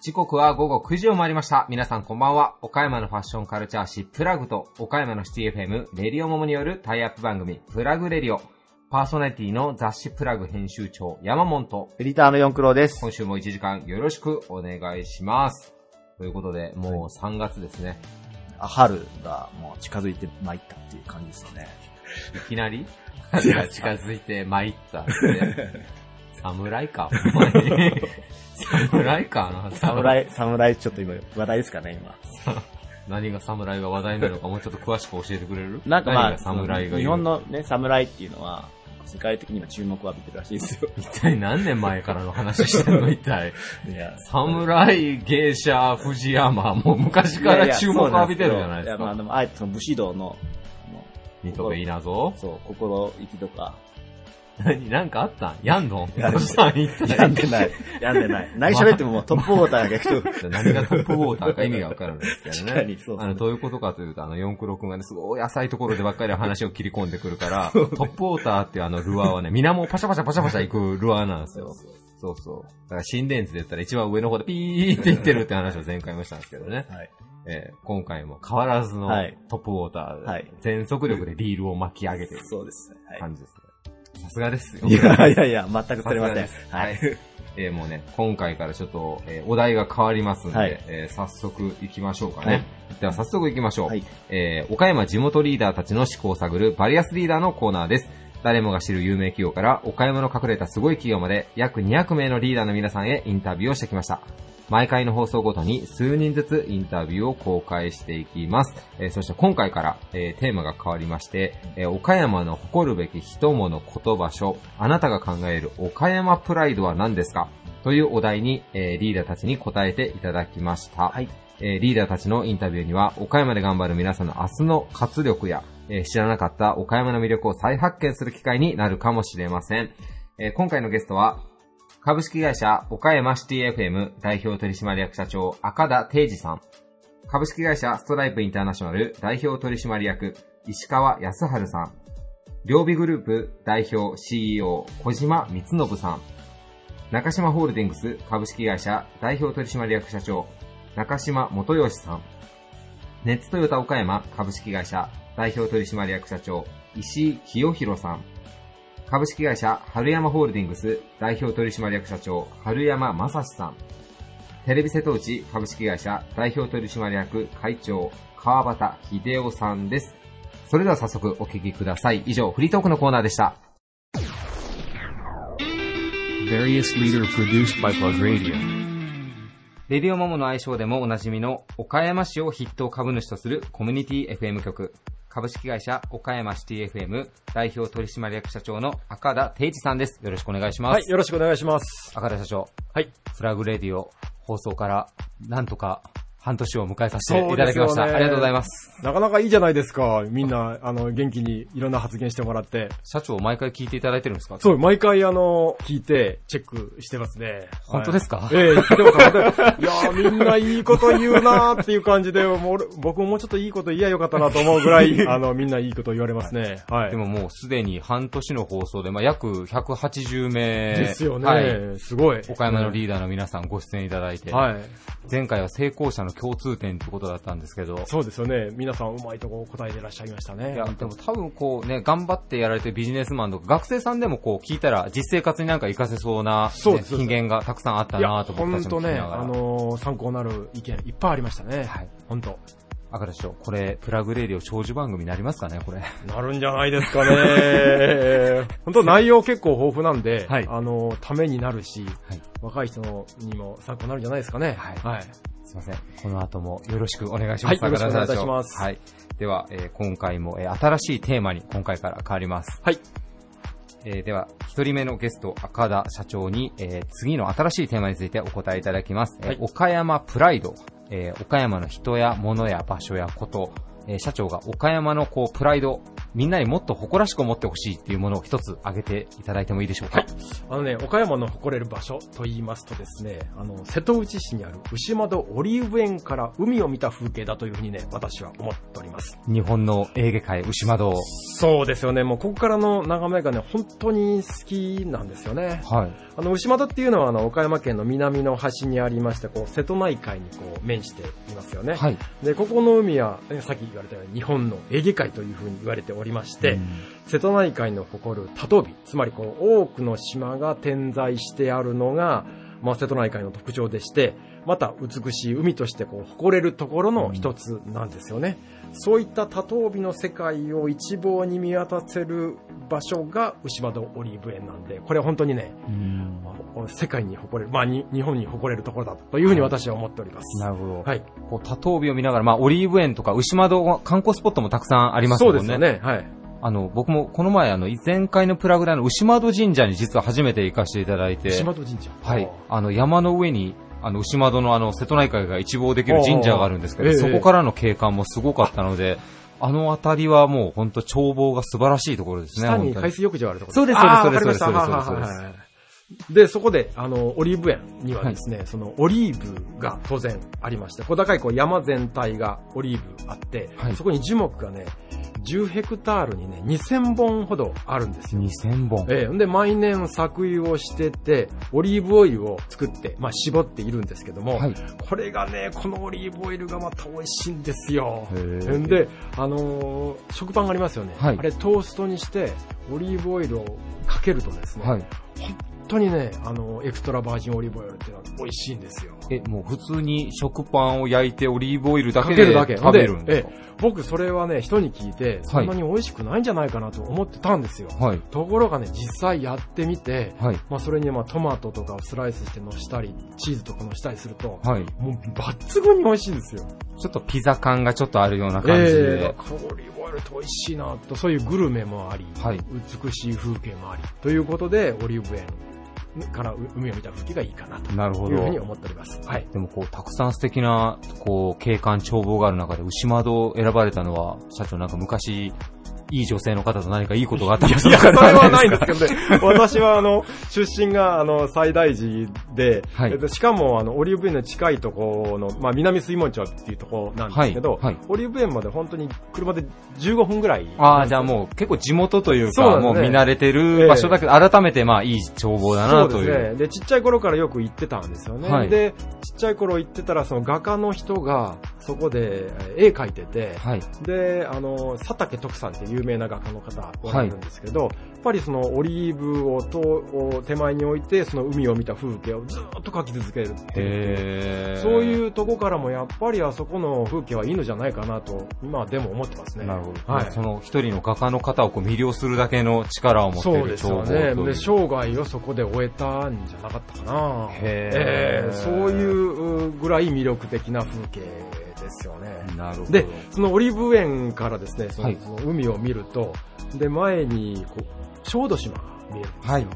時刻は午後9時を回りました。皆さんこんばんは。岡山のファッションカルチャー誌プラグと岡山のシティ FM レディオモモによるタイアップ番組プラグレディオ。パーソナリティの雑誌プラグ編集長山本とエディターの四クロです。今週も1時間よろしくお願いします。ということで、もう3月ですね。春がもう近づいてまいったっていう感じですよね。いきなり？近づいて参ったって。侍かほんまに侍か な侍、侍ちょっと今話題ですかね、今。何が侍が話題なのかもうちょっと詳しく教えてくれる？なんかまあ、侍がい日る本のね、侍っていうのは、世界的には注目を浴びてるらしいですよ。一体何年前からの話してんの一体？いや、侍、芸者、藤山、もう昔から注目を浴びてるじゃないですや、まあか。でも、あえてその武士道の、あのニトベ稲造そう、心意気とか、何、なんかあったん？やんの？やんどうしたん一体やんでない。やんでない。何喋ってももうトップウォーターが聞く。何がトップウォーターか意味がわかるんですけど確かね。にそうあの、どういうことかというと、あの、四九六がね、すごい浅いところでばっかり話を切り込んでくるから、トップウォーターっていうあの、ルアーはね、水面をパシャパシャパシャパシャ行くルアーなんですよ。そうそう。だから心電図で言ったら一番上の方でピーって言ってるって話を前回もしたんですけどね。はい。えー今回も変わらずのはいトップウォーターで、はい全速力でリールを巻き上げてるそうです。はい。感じですね。さすがですよ。いやいやいや、全くさすれません。ははいい。。えーもうね、今回からちょっと、えーお題が変わりますんで、はいえー早速行きましょうかね。はいでは早速行きましょう。はいえー岡山地元リーダーたちの思考を探るバリアスリーダーのコーナーです。誰もが知る有名企業から岡山の隠れたすごい企業まで約200名のリーダーの皆さんへインタビューをしてきました。毎回の放送ごとに数人ずつインタビューを公開していきます。えーそして今回から、えーテーマが変わりまして、えー岡山の誇るべき人物言葉書、あなたが考える岡山プライドは何ですか？というお題に、えーリーダーたちに答えていただきました。はい。えーリーダーたちのインタビューには、岡山で頑張る皆さんの明日の活力や、えー知らなかった岡山の魅力を再発見する機会になるかもしれません。えー今回のゲストは、株式会社岡山シティ FM 代表取締役社長赤田定治さん。株式会社ストライプインターナショナル代表取締役石川康春さん。両備グループ代表 CEO 小島光信さん。中島ホールディングス株式会社代表取締役社長中島元義さん。ネッツトヨタ岡山株式会社代表取締役社長石井清弘さん。株式会社春山ホールディングス代表取締役社長春山正史さん。テレビ瀬戸内株式会社代表取締役会長川端秀夫さんです。それでは早速お聞きください。以上、フリートークのコーナーでした。Various leader produced by Plug Radio. レディオモモの愛称でもおなじみの岡山市を筆頭株主とするコミュニティ FM 局。株式会社岡山シティ FM 代表取締役社長の赤田定治さんです。よろしくお願いします。はい、よろしくお願いします。赤田社長、はい。フラグレディオ放送からなんとか半年を迎えさせていただきました。ねありがとうございます。なかなかいいじゃないですか。みんな、あの、元気にいろんな発言してもらって。社長、毎回聞いていただいてるんですか？そう、毎回あの、聞いて、チェックしてますね。本当ですか？はいええでもいやーみんないいこと言うなーっていう感じで、もう俺僕ももうちょっといいこと言えばよかったなと思うぐらい、あの、みんないいこと言われますね。はい。でももうすでに半年の放送で、まあ、約180名。ですよね。はい。すごい。岡山のリーダーの皆さんご出演いただいて、はい。前回は成功者の共通点ってことだったんですけど、そうですよね。皆さんうまいとこ答えてらっしゃいましたね。いや、でも多分こうね、頑張ってやられてるビジネスマンとか、学生さんでもこう聞いたら実生活になんか活かせそうな、ね、そうです金言がたくさんあったなと僕た本当ね。あのー参考になる意見いっぱいありましたね。はい。本当。赤田市長、これ、プラグレディオ長寿番組になりますかね、これ。なるんじゃないですかね。本当内容結構豊富なんで、はいあの、ためになるし、はい若い人にも参考になるんじゃないですかね。はいはい。ません。この後もよろしくお願いします。はいよろしくお願いいたしますはい。では、えー今回も、えー新しいテーマに今回から変わります。はい。えーでは、一人目のゲスト、赤田社長に、えー次の新しいテーマについてお答えいただきます。えーはい岡山プライド、えー岡山の人や物や場所やこと、えー社長が岡山のこう、プライドみんなにもっと誇らしく思ってほしいっていうものを一つ挙げていただいてもいいでしょうか？あのね、岡山の誇れる場所と言いますとですね、あの、瀬戸内市にある牛窓オリーブ園から海を見た風景だというふうにね、私は思っております。日本のエーゲ海、牛窓。そうですよね、もうここからの眺めがね、本当に好きなんですよね。はい。あの、牛窓っていうのはあの、岡山県の南の端にありまして、こう、瀬戸内海にこう、面していますよね。はい。で、ここの海は、ねさっき言われたように日本のエーゲ海というふうに言われておりまして、うん瀬戸内海の誇る多島美、つまりこう多くの島が点在してあるのが、まあ、瀬戸内海の特徴でして、また美しい海としてこう誇れるところの一つなんですよね。そういった多島美の世界を一望に見渡せる場所が牛窓オリーブ園なんで、これは本当にね、うん世界に誇れる、まあに日本に誇れるところだというふうに私は思っております。なるほど。はい。こう、多頭美を見ながら、まあ、オリーブ園とか牛窓は観光スポットもたくさんありますそもね。うんですよね。はい。あの、僕もこの前、あの、前回のプラグであの、牛窓神社に実は初めて行かせていただいて、牛窓神社。はい。あの、山の上に、あの、牛窓のあの、瀬戸内海が一望できる神社があるんですけど、そこからの景観もすごかったので、あの辺りはもう本当眺望が素晴らしいところですね。下に海水浴場があるところそうですそうですそうですそうですで、そこで、あの、オリーブ園にはですね、そのオリーブが当然ありまして、小高いこう山全体がオリーブあって、はいそこに樹木がね、10ヘクタールにね、2000本ほどあるんですよ。2000本。ええで、毎年作油をしてて、オリーブオイルを作って、まあ、絞っているんですけども、はい。これがね、このオリーブオイルがまた美味しいんですよ。へーで、あのー食パンがありますよね。はいあれトーストにして、オリーブオイルをかけるとですね、はい。本当にね、あの、エクストラバージンオリーブオイルっていうのは美味しいんですよ。え、もう普通に食パンを焼いてオリーブオイルだけで。食べるんですか？僕それはね、人に聞いて、そんなに美味しくないんじゃないかなと思ってたんですよ。はい。ところがね、実際やってみて、はい。まあそれにまあトマトとかをスライスして乗したり、チーズとか乗したりすると、はい。もう抜群に美味しいんですよ。ちょっとピザ感がちょっとあるような感じええで。オリーブオイルって美味しいなと、そういうグルメもあり、はい美しい風景もあり、ということで、オリーブ園から海を見た風景がいいかなというふうに。思っております。はい。でもこう、たくさん素敵な、こう、景観、眺望がある中で、牛窓を選ばれたのは、社長なんか昔、いい女性の方と何かいいことがあったりすいや、それはらないんですけどね。私は、あの、出身が、あの、最大寺で、はいえっとしかも、あの、オリーブ園の近いところの、まあ、南水門町っていうところなんですけど、はいはいオリーブ園まで本当に車で15分ぐらい。ああ、じゃあもう結構地元というか、そうねもう見慣れてる場所だけど、改めてまあいい眺望だなという。そうですね。で、ちっちゃい頃からよく行ってたんですよね。はいで、ちっちゃい頃行ってたら、その画家の人が、そこでえー絵描いてて、はい。で、あの、佐竹徳さんっていう有名な画家の方おられるんですけど、やっぱりそのオリーブをとを手前に置いて、その海を見た風景をずっと描き続けるっていう。そういうとこからもやっぱりあそこの風景はいいのじゃないかなと、今でも思ってますね。なるほど。はい。その一人の画家の方をこう魅了するだけの力を持っているそうですよ。ね。で、生涯をそこで終えたんじゃなかったかな。へーえーそういうぐらい魅力的な風景ですよね。なるほど。で、そのオリーブ園からですね、その,、海を見ると、で、前に、こう、小豆島が見えるんですよ。はい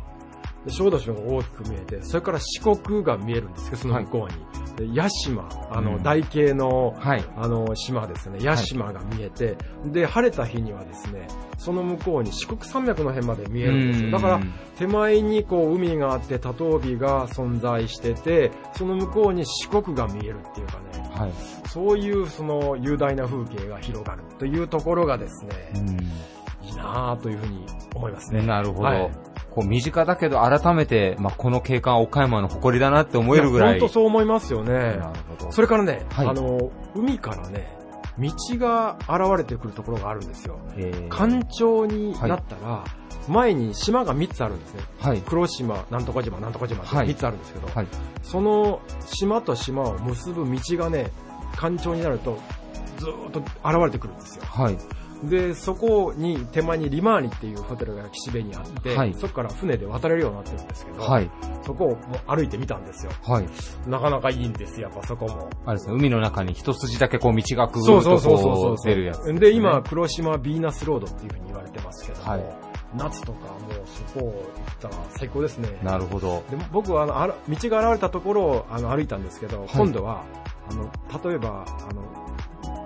で小豆島が大きく見えて、それから四国が見えるんですけど、その向こうに。で、屋島、あの、うん台形の、はい。あの、島ですね、屋島が見えて、で、晴れた日にはですね、その向こうに四国山脈の辺まで見えるんですよ。だから、手前にこう海があって多頭尾が存在してて、その向こうに四国が見えるっていうかね、はい。そういうその雄大な風景が広がるというところがですね、いいなぁというふうに思いますね。なるほど。はいこう身近だけど改めて、まあ、この景観は岡山の誇りだなって思えるぐらい。本当そう思いますよね。なるほど。それからね、はいあの、海からね、道が現れてくるところがあるんですよ。干潮になったら、前に島が3つあるんですね。はい。黒島、なんとか島、なんとか島ってはい3つあるんですけど、はい。その島と島を結ぶ道がね、干潮になると、ずーっと現れてくるんですよ。はい。で、そこに手前にリマーニっていうホテルが岸辺にあって、はいそこから船で渡れるようになってるんですけど、はい。そこを歩いてみたんですよ。はい。なかなかいいんですよ、やっぱそこも。あれですね、海の中に一筋だけこう道がくぐるとそうそうそうそうこそうう出るやつ、で、今、、黒島ビーナスロードっていうふうに言われてますけども、はい夏とかもうそこを行ったら最高ですね。なるほど。で僕はあのあら道が現れたところをあの歩いたんですけど、い今度はあの例えばあの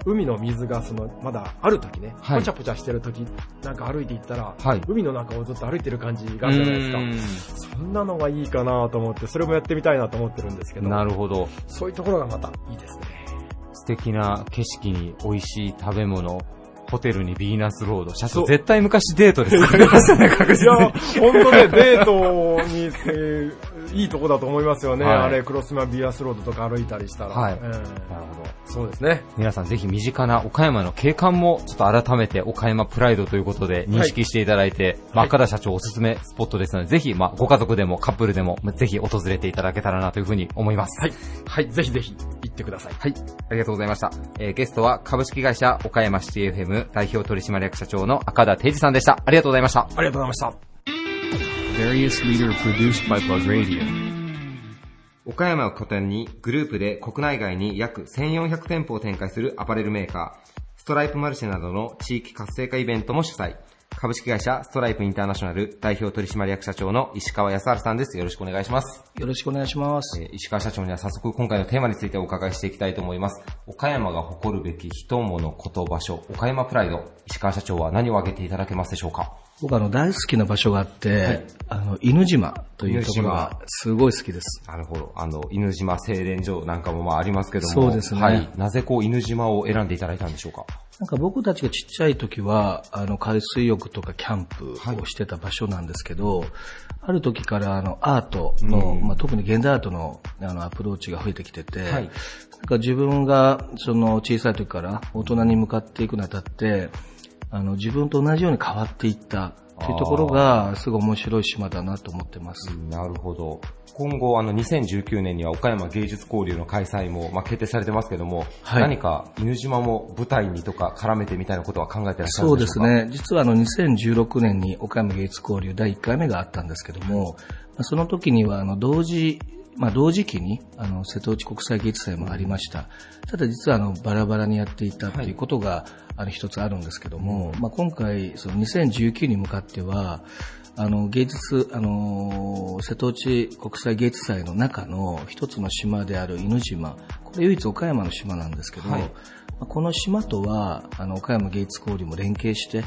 海の水がその、まだある時ね、はいポチャポチャしてる時、なんか歩いていったら、はい。海の中をずっと歩いてる感じがあるじゃないですか。そんなのがいいかなと思って、それもやってみたいなと思ってるんですけど、なるほど。そういうところがまたいいですね。素敵な景色に美味しい食べ物、ホテルにヴィーナスロード。社長、絶対昔デートです い実や、に。本当ね、デートに、えーいいとこだと思いますよね。はいあれ、クロスマビアスロードとか歩いたりしたら。はいうんなるほど。そうですね。皆さんぜひ身近な岡山の景観もちょっと改めて岡山プライドということで認識していただいて、まあはい赤田社長おすすめスポットですので、ぜひ、まあ、ご家族でもカップルでも、まあぜひ訪れていただけたらなというふうに思います。はい。はい、ぜひぜひ行ってください。はい。ありがとうございました。えーゲストは株式会社岡山シティ FM 代表取締役社長の赤田定治さんでした。ありがとうございました。ありがとうございました。Various leader produced by Plug Radio. 岡山を拠点にグループで国内外に約1400店舗を展開するアパレルメーカー、ストライプマルシェなどの地域活性化イベントも主催。株式会社ストライプインターナショナル代表取締役社長の石川康治さんです。よろしくお願いします。よろしくお願いします。えー石川社長には早速今回のテーマについてお伺いしていきたいと思います。岡山が誇るべき人物こと場所、岡山プライド。石川社長は何を挙げていただけますでしょうか？僕あの大好きな場所があって、あの、犬島というところがすごい好きです。なるほど。あの、犬島製錬所なんかもまあありますけども。そうですねはい。なぜこう犬島を選んでいただいたんでしょうか？なんか僕たちがちっちゃい時は、あの、海水浴とかキャンプをしてた場所なんですけど、ある時からあの、アートの、まあ、特に現代アートのあの、アプローチが増えてきてて、はいなんか自分がその小さい時から大人に向かっていくにあたって、あの、自分と同じように変わっていったっていうところが、すごい面白い島だなと思ってます。なるほど。今後、あの、2019年には岡山芸術交流の開催も、まあ、決定されてますけども、はい何か犬島も舞台にとか絡めてみたいなことは考えてらっしゃるそうんでしょうか？ですね。実はあの2016年に岡山芸術交流第1回目があったんですけども、まあその時にはあの同時、まあ同時期にあの瀬戸内国際芸術祭もありました。ただ実はあのバラバラにやっていたとい。うことが、あの一つあるんですけども、まあ今回その2019に向かっては、あの芸術、あの瀬戸内国際芸術祭の中の一つの島である犬島、これ唯一岡山の島なんですけど、はい。まあこの島とは、あの、岡山芸術交流も連携して、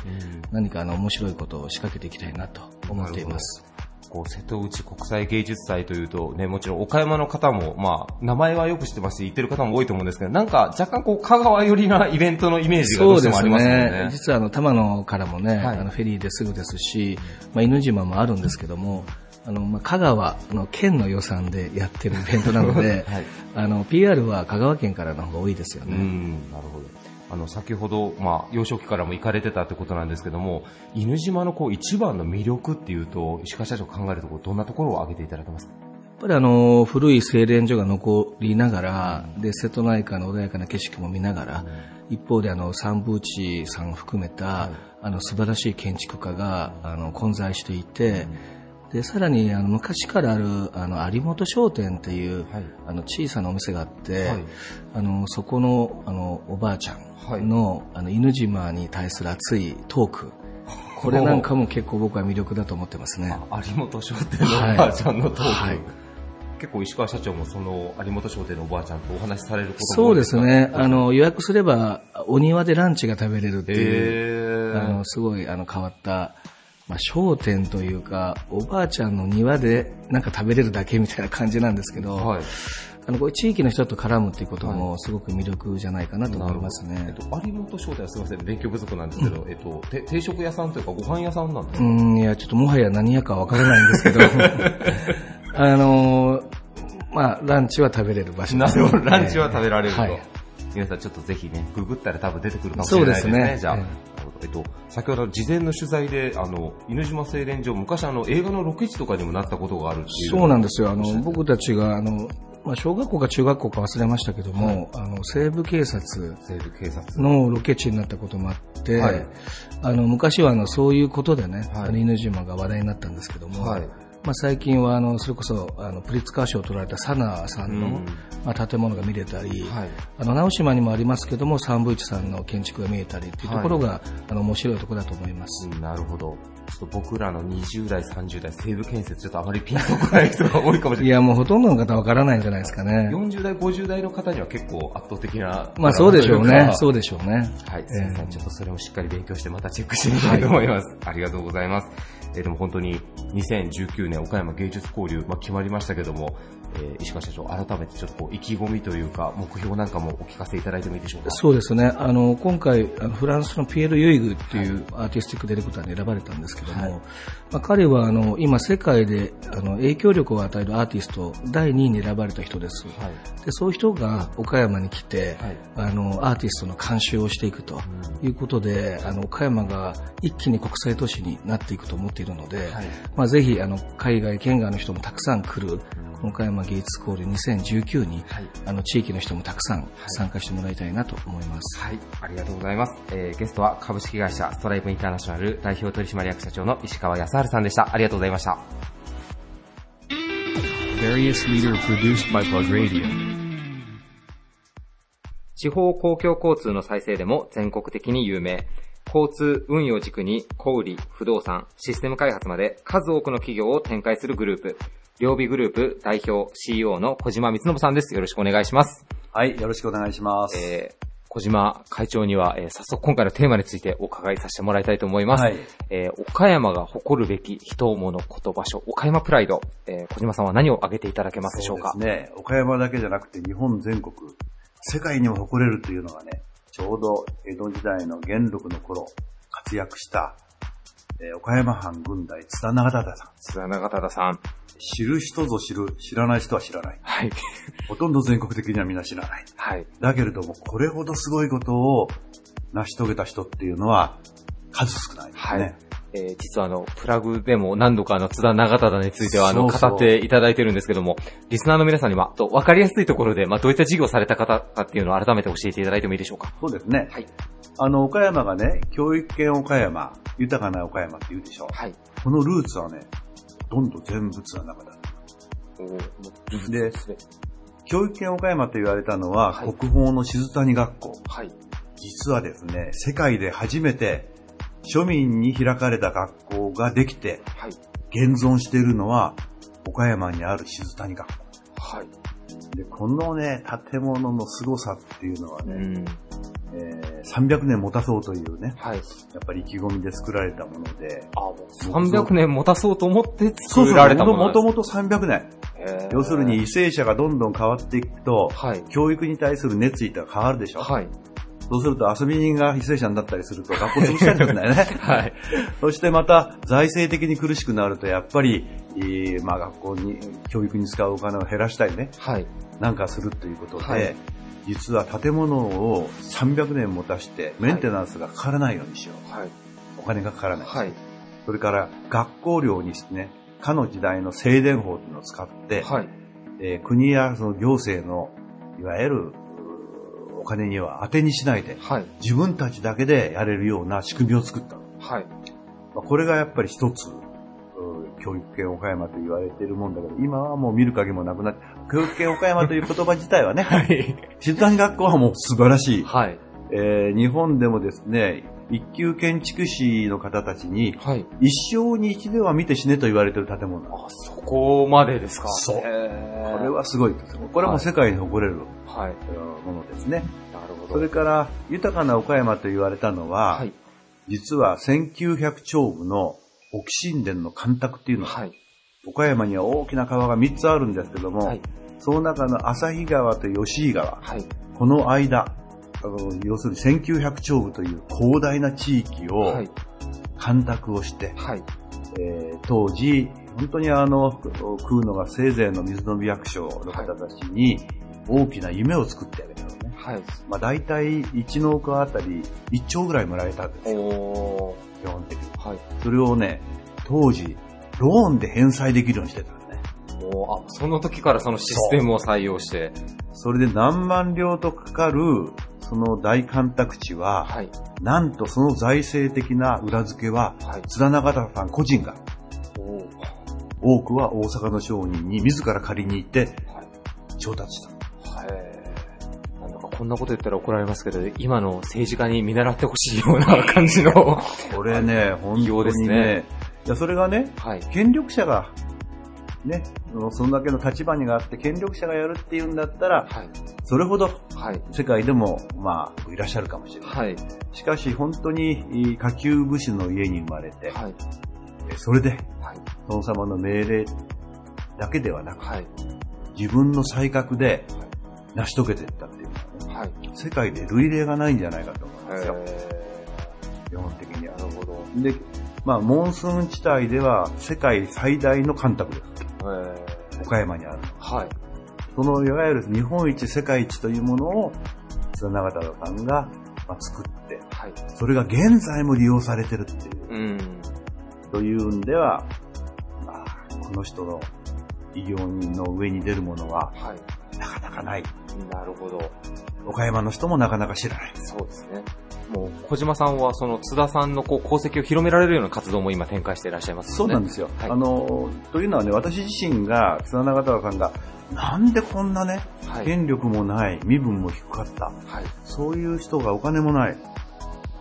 何かあの、面白いことを仕掛けていきたいなと思っています。こう、瀬戸内国際芸術祭というと、ね、もちろん岡山の方も、まあ、名前はよく知ってますし、言ってる方も多いと思うんですけど、なんか若干こう、香川寄りなイベントのイメージがどうしてもありますよね。実はあの、玉野からもね、はいあの、フェリーですぐですし、まあ、犬島もあるんですけども、あの、まあ、香川の県の予算でやってるイベントなので、はいあの、PR は香川県からの方が多いですよね。うん、なるほど。あの、先ほど、まあ、幼少期からも行かれてたってことなんですけども、犬島のこう、一番の魅力っていうと、石川社長考えるところ、どんなところを挙げていただけますか？やっぱりあの、古い製錬所が残りながら、で、瀬戸内海の穏やかな景色も見ながら、一方であの、三ブーチさんを含めた、あの、素晴らしい建築家が、あの、混在していて、で、さらに、あの、昔からある、あの、有本商店っていう、はい。あの、小さなお店があって、はい。あの、そこの、あの、おばあちゃんの、あの、犬島に対する熱いトーク、これなんかも結構僕は魅力だと思ってますね。あ有本商店のおばあちゃんのトーク。はい。結構石川社長もその有本商店のおばあちゃんとお話しされることもそうですね。あ、の、予約すれば、お庭でランチが食べれるっていう、へー。あの、すごい、あの、変わった、まあ、商店というか、おばあちゃんの庭でなんか食べれるだけみたいな感じなんですけど、はい。あの、こう地域の人と絡むっていうこともすごく魅力じゃないかなと思いますえねっ。と、有本商店はすみません、勉強不足なんですけど、えっと、て定食屋さんというかご飯屋さんなんですか、うん、いや、ちょっともはや何やかわからないんですけど、あの、まあ、ランチは食べれる場所ですなるほど、ランチは食べられると。はい。皆さんちょっとぜひね、ググったら多分出てくるかもしれないですね。そうですね。じゃあ、ええっと、先ほど事前の取材で、あの、犬島製錬所、昔あの、映画のロケ地とかにもなったことがあるっていう。そうなんですよ。あの、僕たちが、あの、まあ、小学校か中学校か忘れましたけども、あの、西部警察西部警察。のロケ地になったこともあって、はいあの、昔はあの、そういうことでね、はい犬島が話題になったんですけども、はい。まあ、最近はあのそれこそあのプリッツカー賞を取られたサナーさんの、うんまあ、建物が見れたり、はい。あの直島にもありますけどもサンブイチさんの建築が見えたりっていうところが、あの面白いところだと思います。なるほど。ちょっと僕らの20代、30代、西部建設、ちょっとあまりピンとこない人が多いかもしれない。いや、もうほとんどの方わからないんじゃないですかね。40代、50代の方には結構圧倒的な。まあそうでしょうね。そそうでしょうね。はい、すええみません。ちょっとそれをしっかり勉強してまたチェックしてみたいと思います。ありがとうございます。えーでも本当に2019年岡山芸術交流、まあ、決まりましたけども、えー石川社長、改めてちょっとこう意気込みというか、目標なんかもお聞かせいただいてもいいでしょうか？そうですね。あの、今回、フランスのピエール・ユイグっていうアーティスティックディレクターに選ばれたんですけども、まあ、彼はあの、今世界であの影響力を与えるアーティスト第2位に選ばれた人です。はい。でそういう人が岡山に来て、はいあの、アーティストの監修をしていくということで、あの、岡山が一気に国際都市になっていくと思っているので、はいまあ、ぜひ、あの、海外、県外の人もたくさん来る、この岡山芸術交流2019に、はいあの、地域の人もたくさん参加してもらいたいなと思います。はい、ありがとうございます。えーゲストは株式会社ストライプインターナショナル代表取締役社長の石川康治さんでした。ありがとうございました。地方公共交通の再生でも全国的に有名。交通運用軸に小売、不動産、システム開発まで数多くの企業を展開するグループ。両備グループ代表 CEO の小島光信さんです。よろしくお願いします。はい、よろしくお願いします。えー小島会長には、えー早速今回のテーマについてお伺いさせてもらいたいと思います。はいえー岡山が誇るべき人、物、こと場所、岡山プライド。えー小島さんは何を挙げていただけますでしょうか？そうですね。岡山だけじゃなくて日本全国、世界にも誇れるというのがね、ちょうど江戸時代の元禄の頃、活躍した、えー岡山藩軍代津田長忠さん。津田長忠さん。知る人ぞ知る、知らない人は知らない。はい。ほとんど全国的にはみんな知らない。はい。だけれども、これほどすごいことを成し遂げた人っていうのは、数少ないですはい。ね。えー実はあの、プラグでも何度かあの、津田長忠についてはあの、語っていただいてるんですけども、リスナーの皆さんには、と、わかりやすいところで、まあ、どういった事業をされた方かっていうのを改めて教えていただいてもいいでしょうか？そうですね。はい。あの、岡山がね、教育圏岡山、豊かな岡山って言うでしょ。はい。このルーツはね、ほとんど全部津田長忠。おーで教育圏岡山と言われたのは、はい国宝の静谷学校。はい。実はですね、世界で初めて庶民に開かれた学校ができて、はい。現存しているのは、岡山にある静谷学校。はい。で、このね、建物の凄さっていうのはね、うん。えー300年持たそうというね、はい。やっぱり意気込みで作られたもので、あ、もう300年持たそうと思って作られたものもともと300年。要するに、為政者がどんどん変わっていくと、はい。教育に対する熱意って変わるでしょ。はい。そうすると遊び人が為政者になったりすると 学校潰したりするんだよね。はい。そしてまた財政的に苦しくなるとやっぱり、えーまあ学校に、教育に使うお金を減らしたりね、はい。なんかするということで、はい実は建物を300年持たしてメンテナンスがかからないようにしよう。はい。お金がかからない。はい。それから学校料にね、かの時代の正殿法というのを使って、はい。えー国やその行政のいわゆる金には当てにしないで、はい。自分たちだけでやれるような仕組みを作ったの。はい。まあこれがやっぱり一つ、教育圏岡山と言われているもんだけど、今はもう見る影もなくなって、教育圏岡山という言葉自体はね、はい。静谷学校はもう素晴らしい。はい。えー日本でもですね、一級建築士の方たちに、はい。一生に一度は見て死ねと言われている建物。あ、そこまでですか？そうこれはすごいですよ。これはもう世界に誇れるはい。えーものですね。なるほど。それから、豊かな岡山と言われたのは、はい。実は1900丁部の奥神殿の干拓っていうのが、はい。岡山には大きな川が3つあるんですけども、はい。その中の旭川と吉井川、はい。この間、あの要するに1900丁部という広大な地域をはい。干拓をして、はい。えー当時、本当にあの、食うのがせいぜいの水飲役所の方たちに大きな夢を作ってあげたのね。はい。まあ大体1農家あたり1兆ぐらいもらえたんですよ、おー。基本的に。はい。それをね、当時、ローンで返済できるようにしてたのね。もう、あ、その時からそのシステムを採用して。それで何万両とかかる、その大干拓地は、はい。なんとその財政的な裏付けは、はい。津田中田さん個人が。多くは大阪の商人に自ら借りに行って調達した。はい。なんこんなこと言ったら怒られますけど、今の政治家に見習ってほしいような感じの。これ ね、本当にねね、いや、それがね、はい。権力者が、ね、そんだけの立場にがあって、権力者がやるっていうんだったら、はい。それほどはい。世界でも、まあ、いらっしゃるかもしれない。はい。しかし、本当に下級武士の家に生まれて、はい。えそれで、はい。殿様の命令だけではなく、はい。自分の才覚で成し遂げていったっていうのはね、はい。世界で類例がないんじゃないかと思うんですよ。え基本的にはー、。なるほど。で、まあ、モンスーン地帯では世界最大の干拓です。えー岡山にある。はい。そのいわゆる日本一、世界一というものを、津田永太郎さんが、まあ、作って、はい。それが現在も利用されてるっていう、うん。というんでは、まあ、この人の偉業の上に出るものは、はい。なかなかない。なるほど。岡山の人もなかなか知らない。そうですね。もう、小島さんは、その、津田さんのこう功績を広められるような活動も今展開していらっしゃいますよね。そうなんですよ。はいあの、というのはね、私自身が、津田永太郎さんが、なんでこんなね、はい。権力もない、身分も低かった、はい。そういう人がお金もない、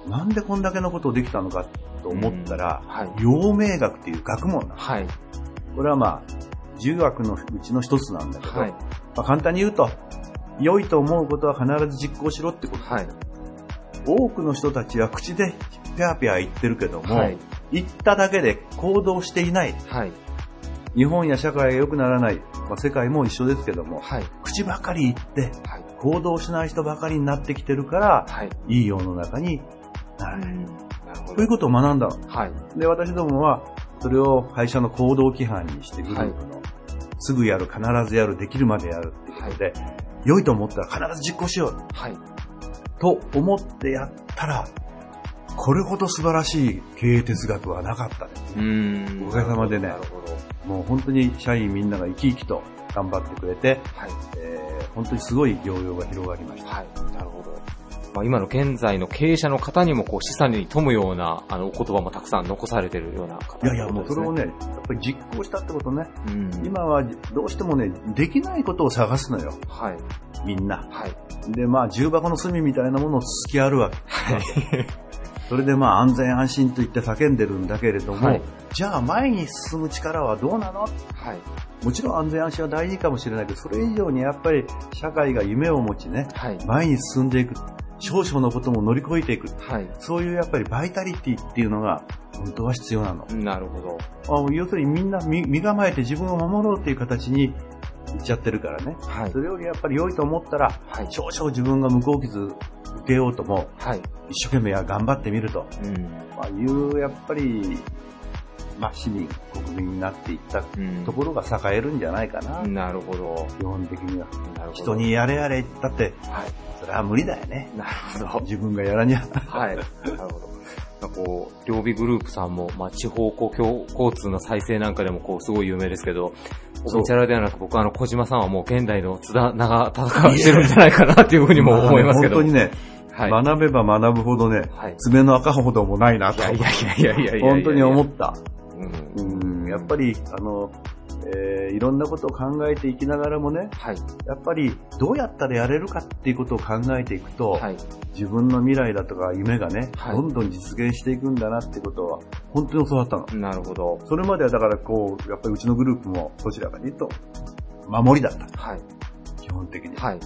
なんでこんだけのことをできたのかと思ったら。陽明学っていう学問なんです。はい。これはまあ、十学のうちの一つなんだけど、はい。まあ、簡単に言うと、良いと思うことは必ず実行しろってこと。はい。多くの人たちは口でぴゃーぴゃー言ってるけども、はい。言っただけで行動していない。はい。日本や社会が良くならない、まあ、世界も一緒ですけども、はい。口ばかり言ってはい。行動しない人ばかりになってきてるから、はい。いい世の中にならない。なるほということを学んだ。で、私どもは、それを会社の行動規範にしてグループの、すぐやる、必ずやる、できるまでやるっていうことで、良いと思ったら必ず実行しようはい。と思ってやったら、これほど素晴らしい経営哲学はなかったですうね。おかげさまでね。もう本当に社員みんなが生き生きと頑張ってくれて、はい。えー本当にすごい業用が広がりました。はい。なるほど。まあ、今の現在の経営者の方にもこう資産に富むようなあのお言葉もたくさん残されているような方いやいや、もうそれをね。ね、やっぱり実行したってことね。うん。今はどうしてもね、できないことを探すのよ。はい。みんな。はい。で、まあ、重箱の隅みたいなものを好きあるわけ。はい。それでまあ、安全安心と言って叫んでるんだけれども、はいじゃあ前に進む力はどうなの？はい。もちろん安全安心は大事かもしれないけど、それ以上にやっぱり社会が夢を持ちね、はい。前に進んでいく。少々のことも乗り越えていく。はい。そういうやっぱりバイタリティっていうのが本当は必要なの。なるほど。あ要するにみんな身身構えて自分を守ろうっていう形にいっちゃってるからね。はいそ。れよりやっぱり良いと思ったら、はい。少々自分が向こう傷受けようとも、はい。一生懸命や頑張ってみると、うん。まあ、いう、やっぱり、まあ、市民、国民になっていったうんところが栄えるんじゃないかな。なるほど。基本的には。なるほど。人にやれやれ言って、はい。それは無理だよね。なるほど。自分がやらにゃ。はい。なるほど。なんかこう、両備グループさんも、まあ、地方公共交通の再生なんかでも、こう、すごい有名ですけど、おちゃらではなく、僕はあの、小島さんはもう現代の津田長戦いしてるんじゃないかなっていうふうにも思いますけど。本当にね、はい。学べば学ぶほどね、はい。爪の赤ほどもないなと。いやいやいやいやいやいや本当に思った。うん。うん、やっぱり、あの、えーいろんなことを考えていきながらもね、はい。やっぱりどうやったらやれるかっていうことを考えていくと、はい。自分の未来だとか夢がね、はいどんどん実現していくんだなってことは、本当に教わったの。なるほど。それまではだからこう、やっぱりうちのグループもどちらかというと、守りだった。はい。基本的に。はい。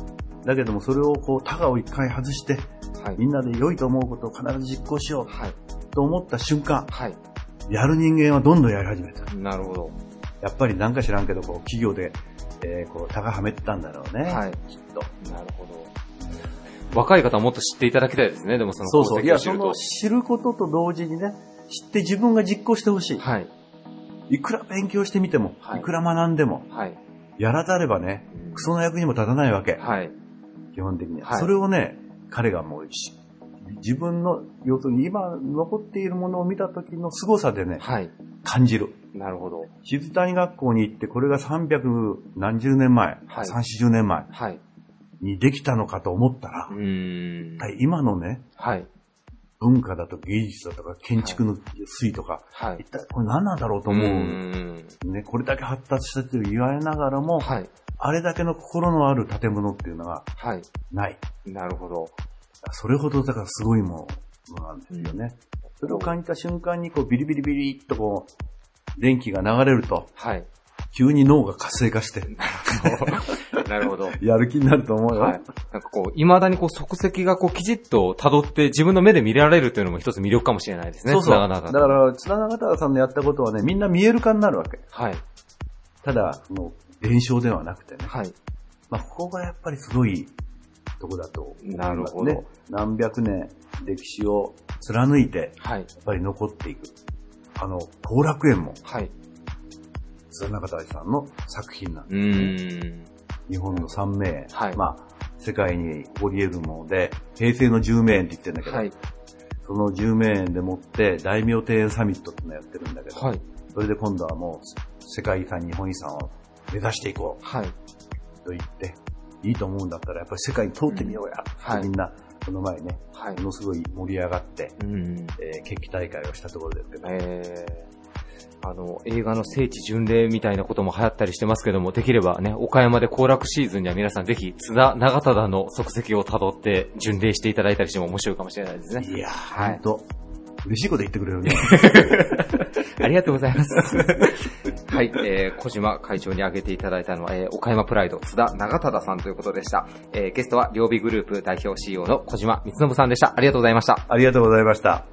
だけどもそれをこう、タガを一回外して、はい。みんなで良いと思うことを必ず実行しよはい。うと思った瞬間、はい。やる人間はどんどんやり始めた。なるほど。やっぱりなんか知らんけど、こう、企業で、えーこう、タガはめてたんだろうね。はい。きっと。なるほど。若い方はもっと知っていただきたいですね、でもそのそうそう。いや、その、知ることと同時にね、知って自分が実行してほしい。はい。いくら勉強してみても、はいいくら学んでも、はい。やらざればね、クソの役にも立たないわけ。はい。基本的には。はいそれをね、彼がもうし、自分の、要するに今残っているものを見た時の凄さでね、はい。感じる。なるほど。静谷学校に行って、これが300何十年前、はい3、40年前はい。にできたのかと思ったら。はい今のね、はい。文化だと芸術だとか建築の推とか、はい。一体これ何なんだろうとう思う。ん。ね、これだけ発達したと言われながらも、はい。あれだけの心のある建物っていうのがはい。ない。なるほど。それほどだからすごいものなんですよね。それを感じた瞬間にこうビリビリビリっとこう、電気が流れると、はい。急に脳が活性化して、なるほど。やる気になると思うよ。はい。なんかこう、未だにこう、足跡がこう、きちっと辿って自分の目で見られるというのも一つ魅力かもしれないですね。そうそう。だから、津田永田さんのやったことはね、みんな見える化になるわけ。はい。ただ、その、伝承ではなくてね。はい。まあ、ここがやっぱりすごいとこだとね。なるほど何百年歴史を貫いて、はい。やっぱり残っていく。あの、後楽園も、はい。津田中大さんの作品なんうです。ーん。日本の三名園。はいまあ、世界に起り得るもので、平成の十名園って言ってるんだけど、はい。その十名園でもって大名庭園サミットってのをやってるんだけど、はい。それで今度はもう世界遺産、日本遺産を目指していこうはい。と言って、いいと思うんだったらやっぱり世界に通ってみようや、はいみんな、この前ね、はいも。のすごい盛り上がって、うん。えー決起大会をしたところですけど、えー、あの、映画の聖地巡礼みたいなことも流行ったりしてますけども、できればね、岡山で行楽シーズンには皆さんぜひ、津田長忠の足跡を辿って巡礼していただいたりしても面白いかもしれないですね。いやー、はいほんと、嬉しいこと言ってくれるね。ありがとうございます。はい、えー、小島会長に挙げていただいたのは、えー、岡山プライド、津田長忠さんということでした。えー、ゲストは、両備グループ代表 CEO の小島光信さんでした。ありがとうございました。ありがとうございました。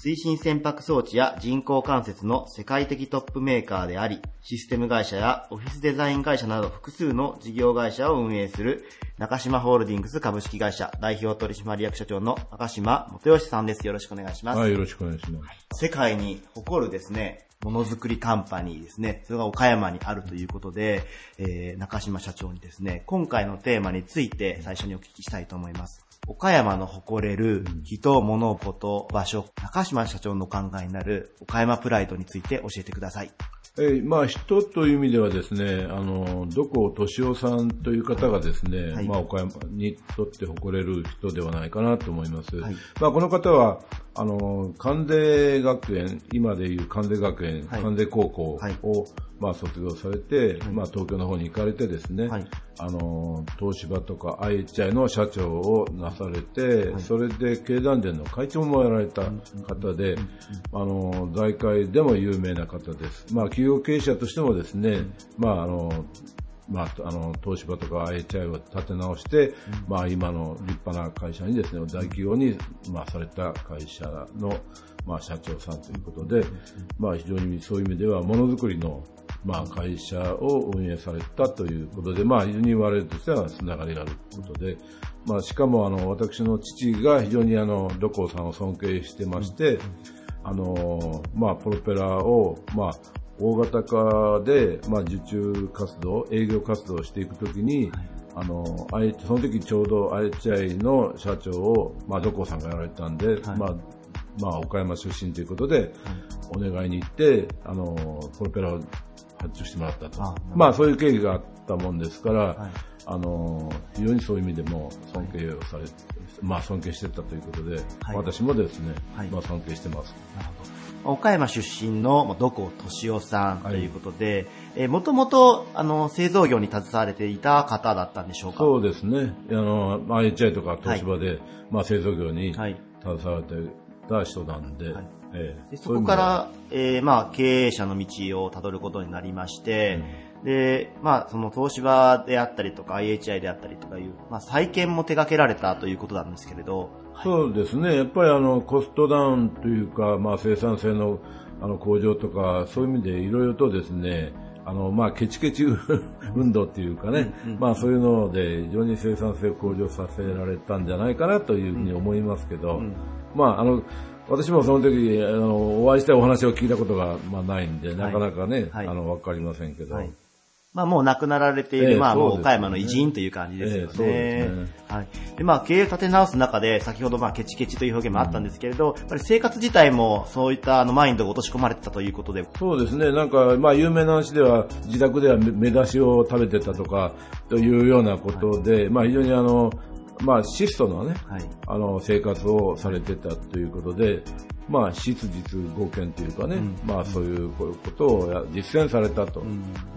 推進船舶装置や人工関節の世界的トップメーカーであり、システム会社やオフィスデザイン会社など複数の事業会社を運営する中島ホールディングス株式会社代表取締役社長の中島元義さんです。よろしくお願いします。はい、よろしくお願いします。世界に誇るですね、ものづくりカンパニーですね。それが岡山にあるということで、えー、中島社長にですね、今回のテーマについて最初にお聞きしたいと思います。岡山の誇れる人、物、こと、場所、中島社長のお考えになる岡山プライドについて教えてください。えーまあ、人という意味ではですね、あの、どこ敏夫さんという方がですね、はい。まあ、岡山にとって誇れる人ではないかなと思います。はい。まあ、この方は、あの、関西学園、今でいう関西学園、はい。関西高校を、はいまあ、卒業されて、はい。まあ、東京の方に行かれてですね、はい。あの、東芝とか IHI の社長をなされて、はい。それで経団連の会長もやられた方で、あの、財界でも有名な方です。まあ、企業経営者としてもですね、まあ、あの、まあ、あの、東芝とか IHI を立て直して、まあ、今の立派な会社にですね、大企業に、まあ、された会社の、まあ、社長さんということで、まあ、非常にそういう意味では、ものづくりの、まあ、会社を運営されたということで、まあ、非常に我々としてはつながりがあることで、まあ、しかも、あの、私の父が非常に、あの、土工さんを尊敬してまして、あの、まあ、プロペラを、まあ、大型化で、まあ、受注活動、営業活動をしていくときに、あの、その時ちょうど IHI の社長を、まあ、土工さんがやられたんで、はい。まあ、まあ、岡山出身ということで、お願いに行って、あの、プロペラを発注してもらったと。まあ、そういう経緯があったもんですから、はい。あの、非常にそういう意味でも尊敬をされ、まあ、尊敬してたということで、はい。私もですね、はい。まあ、尊敬してます。なるほど。岡山出身のまあ土光敏夫さんということで、えーもともと、あの、製造業に携われていた方だったんでしょうか？そうですね。あの、IHI とか東芝で、まあ、製造業にはい。携わってた人なんで、はいええ。でそこから、えーまあ、経営者の道をたどることになりまして、で、まあ、その東芝であったりとか IHI であったりとかいう、まあ、再建も手掛けられたということなんですけれど、そうですね。やっぱりあの、コストダウンというか、まあ、生産性のあの向上とか、そういう意味でいろいろとですね、あの、まあ、ケチケチ 運動っていうかね、まあ、そういうので非常に生産性を向上させられたんじゃないかなというふうに思いますけど、まあ、あの、私もその時、あの、お会いしたお話を聞いたことが、まあ、ないんで、なかなかね、はい。あの、わかりませんけど、はい。まあもう亡くなられている、ええまあもう岡山の偉人という感じですよね。ええそうですね。はい。で、まあ経営を立て直す中で、先ほどまあケチケチという表現もあったんですけれど、やっぱり生活自体もそういったあのマインドが落とし込まれてたということで、そうですね。なんか、まあ、有名な話では、自宅では目目出しを食べてたとか、というようなことで、まあ、非常にあの、まあ、質素なね、はい。あの、生活をされてたということで、まあ、質実合憲というかね、まあ、そういうことをや実践されたと。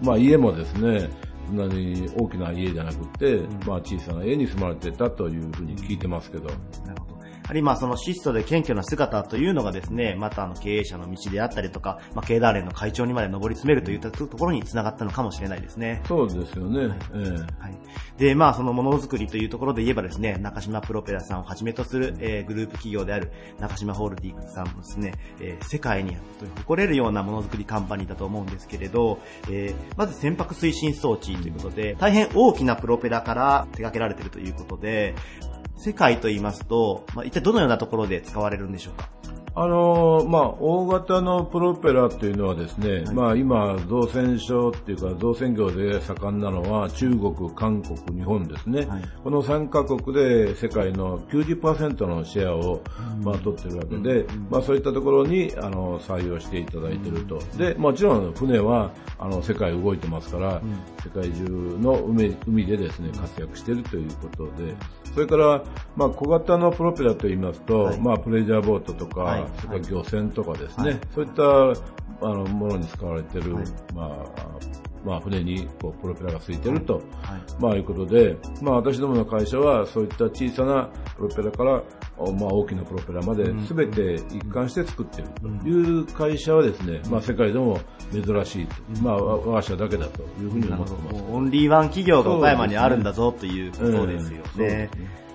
まあ、家もですね、そんなに大きな家じゃなくて、まあ、小さな家に住まれてたというふうに聞いてますけど、なるほど。やはりまあその質素で謙虚な姿というのがですね、またあの経営者の道であったりとか、まあ経団連の会長にまで上り詰めるといったところにつながったのかもしれないですね。そうですよね。ええはい。で、まあ、そのものづくりというところで言えばですね、中島プロペラさんをはじめとする、えーグループ企業である中島ホールディングスさんもですね、えー世界に誇れるようなものづくりカンパニーだと思うんですけれど、えーまず船舶推進装置ということで、大変大きなプロペラから手掛けられているということで、世界と言いますと、まあ、一体どのようなところで使われるんでしょうか？あのーまあ、大型のプロペラっていうのはですね、まあ今、造船所っていうか造船業で盛んなのは中国、韓国、日本ですね。はい。この3カ国で世界の90%のシェアを、まあ、取ってるわけで、まあそういったところに、あの、採用していただいてると。で、もちろん船は、あの、世界動いてますから、世界中の海海でですね、活躍してるということで、それから、まあ小型のプロペラといいますと、はい。まあプレジャーボートとか、はい。それから漁船とかですね、はい。そういったあのものに使われてる、はい。まあ、まあ、船にこうプロペラがついてると、はい。まあいうことで、まあ私どもの会社はそういった小さなプロペラから、おまあ大きなプロペラまで全て一貫して作っていると。いう会社はですね、まあ世界でも珍しいと、まあ我我が社だけだというふうに思ってます。オンリーワン企業が岡山にあるんだぞということですよね。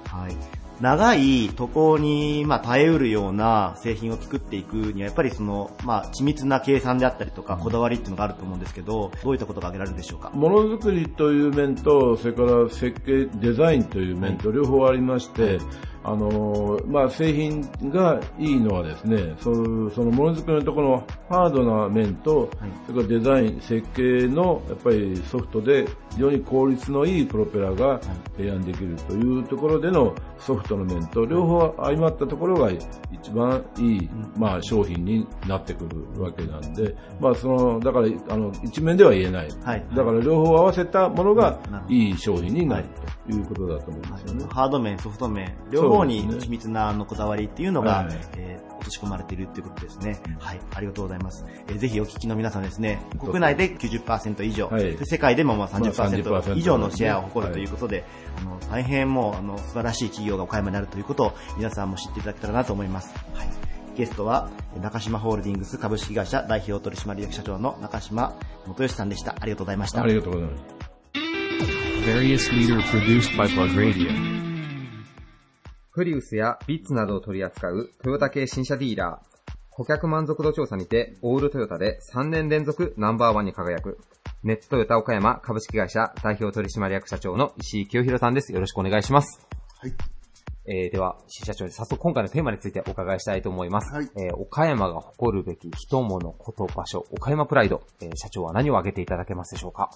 はい。長い渡航に、まあ、耐えうるような製品を作っていくには、やっぱりその、まあ、緻密な計算であったりとか、こだわりっていうのがあると思うんですけど、どういったことが挙げられるでしょうか？ものづくりという面と、それから設計、デザインという面と両方ありまして、あのーまあ、製品がいいのはですね、そのそのものづくりのところのハードな面と、それからデザイン、設計のやっぱりソフトで非常に効率のいいプロペラが提案できるというところでのソフトの面と両方相まったところが一番いい、まあ、商品になってくるわけなんで、まあ、その、だから、あの、一面では言えない。はい。だから両方合わせたものがいい商品になるということだと思いますよね。ハード面、ソフト面、両方に緻密なあのこだわりっていうのが、はいえー落とし込まれているっていうことですね。はい、ありがとうございます。えーぜひお聞きの皆さんですね、国内で90%以上、はいで世界でもまあまあ30% 30%以上のシェアを誇るということで、あの大変もうあの素晴らしい企業が岡山にあるということを皆さんも知っていただけたらなと思います。はい。ゲストは、中島ホールディングス株式会社代表取締役社長の中島元義さんでした。ありがとうございました。ありがとうございます。Various leader produced by Plug Radio. プリウスやビッツなどを取り扱うトヨタ系新車ディーラー。顧客満足度調査にて、オールトヨタで3年連続ナンバーワンに輝く、ネットトヨタ岡山株式会社代表取締役社長の石井清弘さんです。よろしくお願いします。はい。えー、では、石井社長に早速今回のテーマについてお伺いしたいと思います。はいえー岡山が誇るべき人物、こと、場所、岡山プライド、えー社長は何を挙げていただけますでしょうか？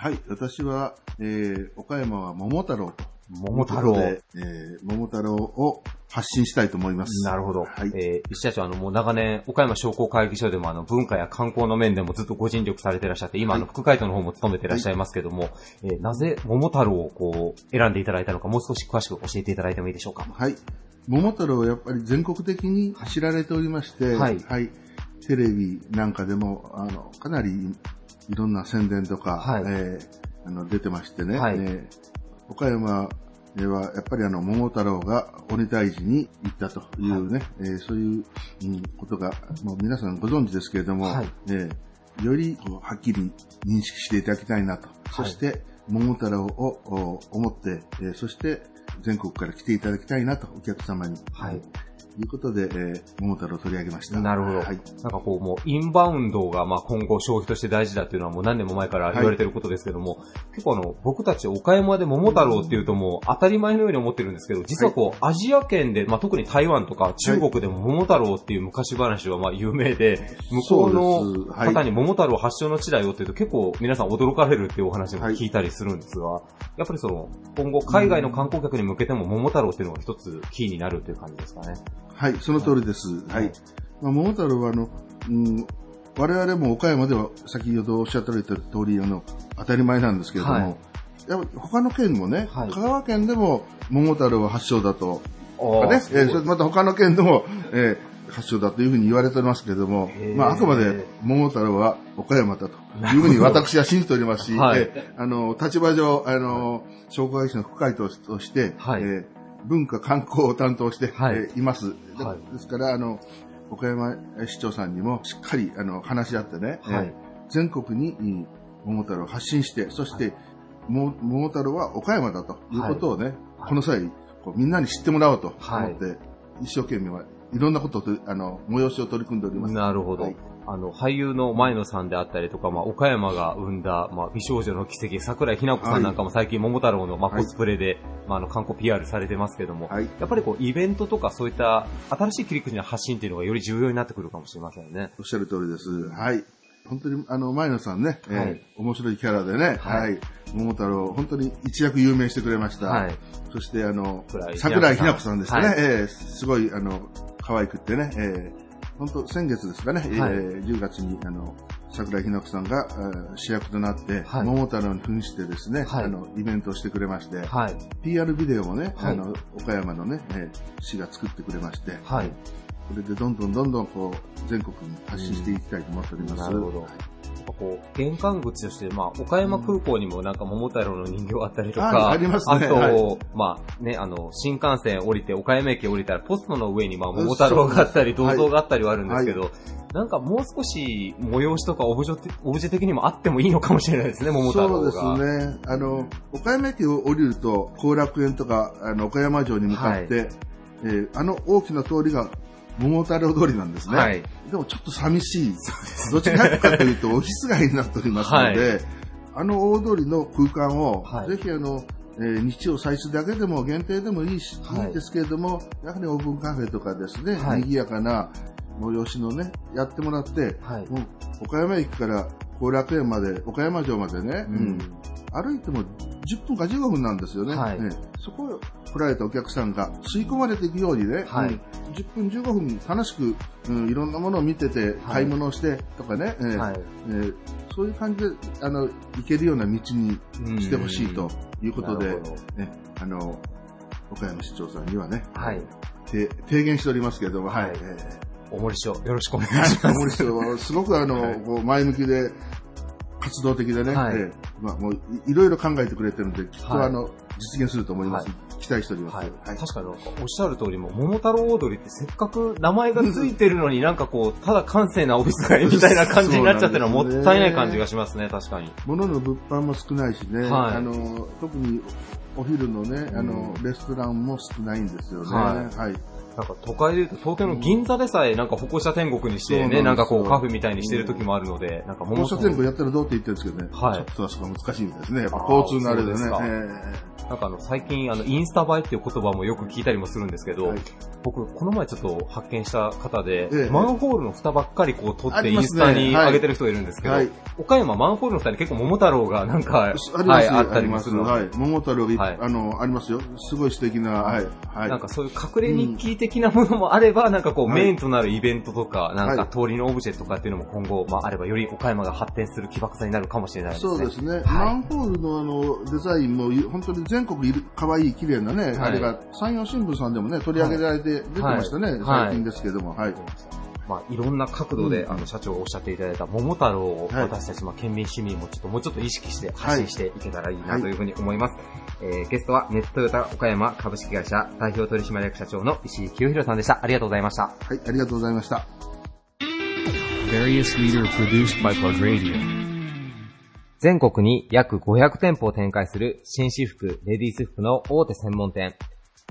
はい。私は、えー、岡山は桃太郎と。桃太郎でえー、桃太郎を発信したいと思います。なるほど。はい。えー、石社長、あの、もう長年、岡山商工会議所でもあの、文化や観光の面でもずっとご尽力されていらっしゃって、今、あの、副会長の方も務めていらっしゃいますけども、えーなぜ桃太郎をこう、選んでいただいたのか、もう少し詳しく教えていただいてもいいでしょうか？はい。桃太郎はやっぱり全国的に知られておりまして、はいテレビなんかでも、あの、かなりいろんな宣伝とか、はいえーあの出てましてね、はいえー岡山ではやっぱりあの、桃太郎が鬼退治に行ったというね、えーそういう、うんことが、もう皆さんご存知ですけれども、はいえーよりこうはっきり認識していただきたいなと。そして、桃太郎をお思って、えーそして全国から来ていただきたいなと、お客様に。はい。いうことで、えー、桃太郎を取り上げました。なるほど。はい。なんかこう、もう、インバウンドが、まあ今後消費として大事だっていうのはもう何年も前から言われてることですけども、結構あの、僕たち岡山で桃太郎っていうともう当たり前のように思ってるんですけど、実はこう、アジア圏で、まあ特に台湾とか中国でも桃太郎っていう昔話はまあ有名で、向こうの方に桃太郎発祥の地だよっていうと結構皆さん驚かれるっていうお話も聞いたりするんですが、やっぱりその、今後海外の観光客に向けても桃太郎っていうのが一つキーになるっていう感じですかね。はい、その通りです。はい。まあ、桃太郎は、あの、うん、我々も岡山では先ほどおっしゃってられた通り、あの、当たり前なんですけれども、はい。やっぱ他の県もね、はい。香川県でも桃太郎は発祥だと、あね、えーそれまた他の県でも、えー発祥だというふうに言われておりますけれどもまあ、あくまで桃太郎は岡山だというふうに私は信じておりますし、はい。えーあの、立場上、あの、商工会社の副会長として、はい。えー文化観光を担当して、はい。ます。ですから、あの、岡山市長さんにもしっかりあの話し合ってね、はい。えー全国にうん桃太郎を発信して、そして、も桃太郎は岡山だということをね、この際、こうみんなに知ってもらおうと思って、一生懸命はいろんなことをとあの催しを取り組んでおります。なるほど。はいあの、俳優の前野さんであったりとか、まあ、岡山が生んだ、まあ、美少女の奇跡、桜井日奈子さんなんかも最近桃太郎の、まあ、はいコスプレで、まあ、あの、観光 PR されてますけども、はい。やっぱりこう、イベントとかそういった新しい切り口の発信っていうのがより重要になってくるかもしれませんね。おっしゃる通りです。はい。本当に、あの、前野さんね、えーはい面白いキャラでね、はいはい。桃太郎、本当に一躍有名してくれました。はい。そして、あの桜井、桜井日奈子さんですね。はいえーすごい、あの、可愛くってね、えー本当先月ですかね、はいえー10月に、あの、桜井日奈子さんがあー主役となって、はい桃太郎に扮してですね、はいあの、イベントをしてくれまして、はい。PR ビデオもね、はいあの、岡山のね、えー市が作ってくれまして、はい。これでどんどんどんどんこう、全国に発信していきたいと思っております。なるほど。ぱこう、玄関口として、まあ、岡山空港にもなんか桃太郎の人形あったりとか、あありますね。あと、はい。まあね、あの、新幹線降りて、岡山駅降りたら、ポストの上にまあ、桃太郎があったり、銅像があったりはあるんですけど、なんかもう少し催しとかオブジェ的オブジェ的にもあってもいいのかもしれないですね、桃太郎が。そうですね。あの、岡山駅を降りると、後楽園とか、あの、岡山城に向かって、えーあの大きな通りが桃太郎通りなんですね。はい。でもちょっと寂しい。どっちかというと、オフィス街になっておりますので、はいあの大通りの空間を、はいぜひあの、えー日曜祭出だけでも限定でもいいし、はいい、いですけれども、やはりオープンカフェとかですね、はい賑やかな催しのね、やってもらって、はい。もう岡山駅から後楽園まで、岡山城までね、うん歩いても10分か15分なんですよね。はい。ねそこを来られたお客さんが吸い込まれていくようにね、はい。うん10分15分楽しく、うん、いろんなものを見てて、買い物をしてとかね、えーはい。えーそういう感じで、あの、行けるような道にしてほしいということでね、あの、岡山市長さんにはね、はい。て提言しておりますけれども、はい。はい。えおもりしょ、よろしくお願いーします。森市長はすごくあの、はい。前向きで、活動的でね、はいえーまあ、もういいろいろ考えてくれてるんで、きっとはいあの、実現すると思います。は期待しております。はい。はい確かにおっしゃる通りも、桃太郎踊りってせっかく名前がついてるのになんかこう、ただ閑静なオフィス街みたいな感じになっちゃってるのはもったいない感じがしますね、確かに。物の物販も少ないしね、はいあの特にお昼のね、あのうレストランも少ないんですよね。はいはい。なんか都会で言うと東京の銀座でさえなんか歩行者天国にしてね、なんかこうカフェみたいにしてる時もあるので、なんか放桃射線部やったらどうって言ってるんですけどね、はい。ちょっとあそこは難しいみたいですね。やっぱ交通のあれでね。なんかあの最近あのインスタ映えっていう言葉もよく聞いたりもするんですけど、はい。僕この前ちょっと発見した方で、ええ。マンホールの蓋ばっかりこう取ってインスタに上げてる人がいるんですけど、はい。岡山マンホールの蓋に結構桃太郎がなんか、はい、あったりもするの。で、はい。桃太郎はい。あの、ありますよ。すごい素敵な、はい。はい。なんかそういう隠れ日記的なものもあれば、なんかこうはい。メインとなるイベントとか、なんかはい。通りのオブジェとかっていうのも今後、まああればより岡山が発展する起爆剤になるかもしれないですね。そうですね。はい。マンホールのあの、デザインもい本当に全国いる、可愛い綺麗なね、いあれが、山陽新聞さんでもね、取り上げられて出てましたね、はい最近ですけども、はい。まあ、いろんな角度で、あの、社長がおっしゃっていただいた桃太郎をはい私たち、まあ、県民市民もちょっともうちょっと意識して発信していけたらいいなというふうに思います。えーゲストは、ネットトヨタ岡山株式会社代表取締役社長の石井清弘さんでした。ありがとうございました。はい、ありがとうございました。全国に約500店舗を展開する紳士服、レディース服の大手専門店。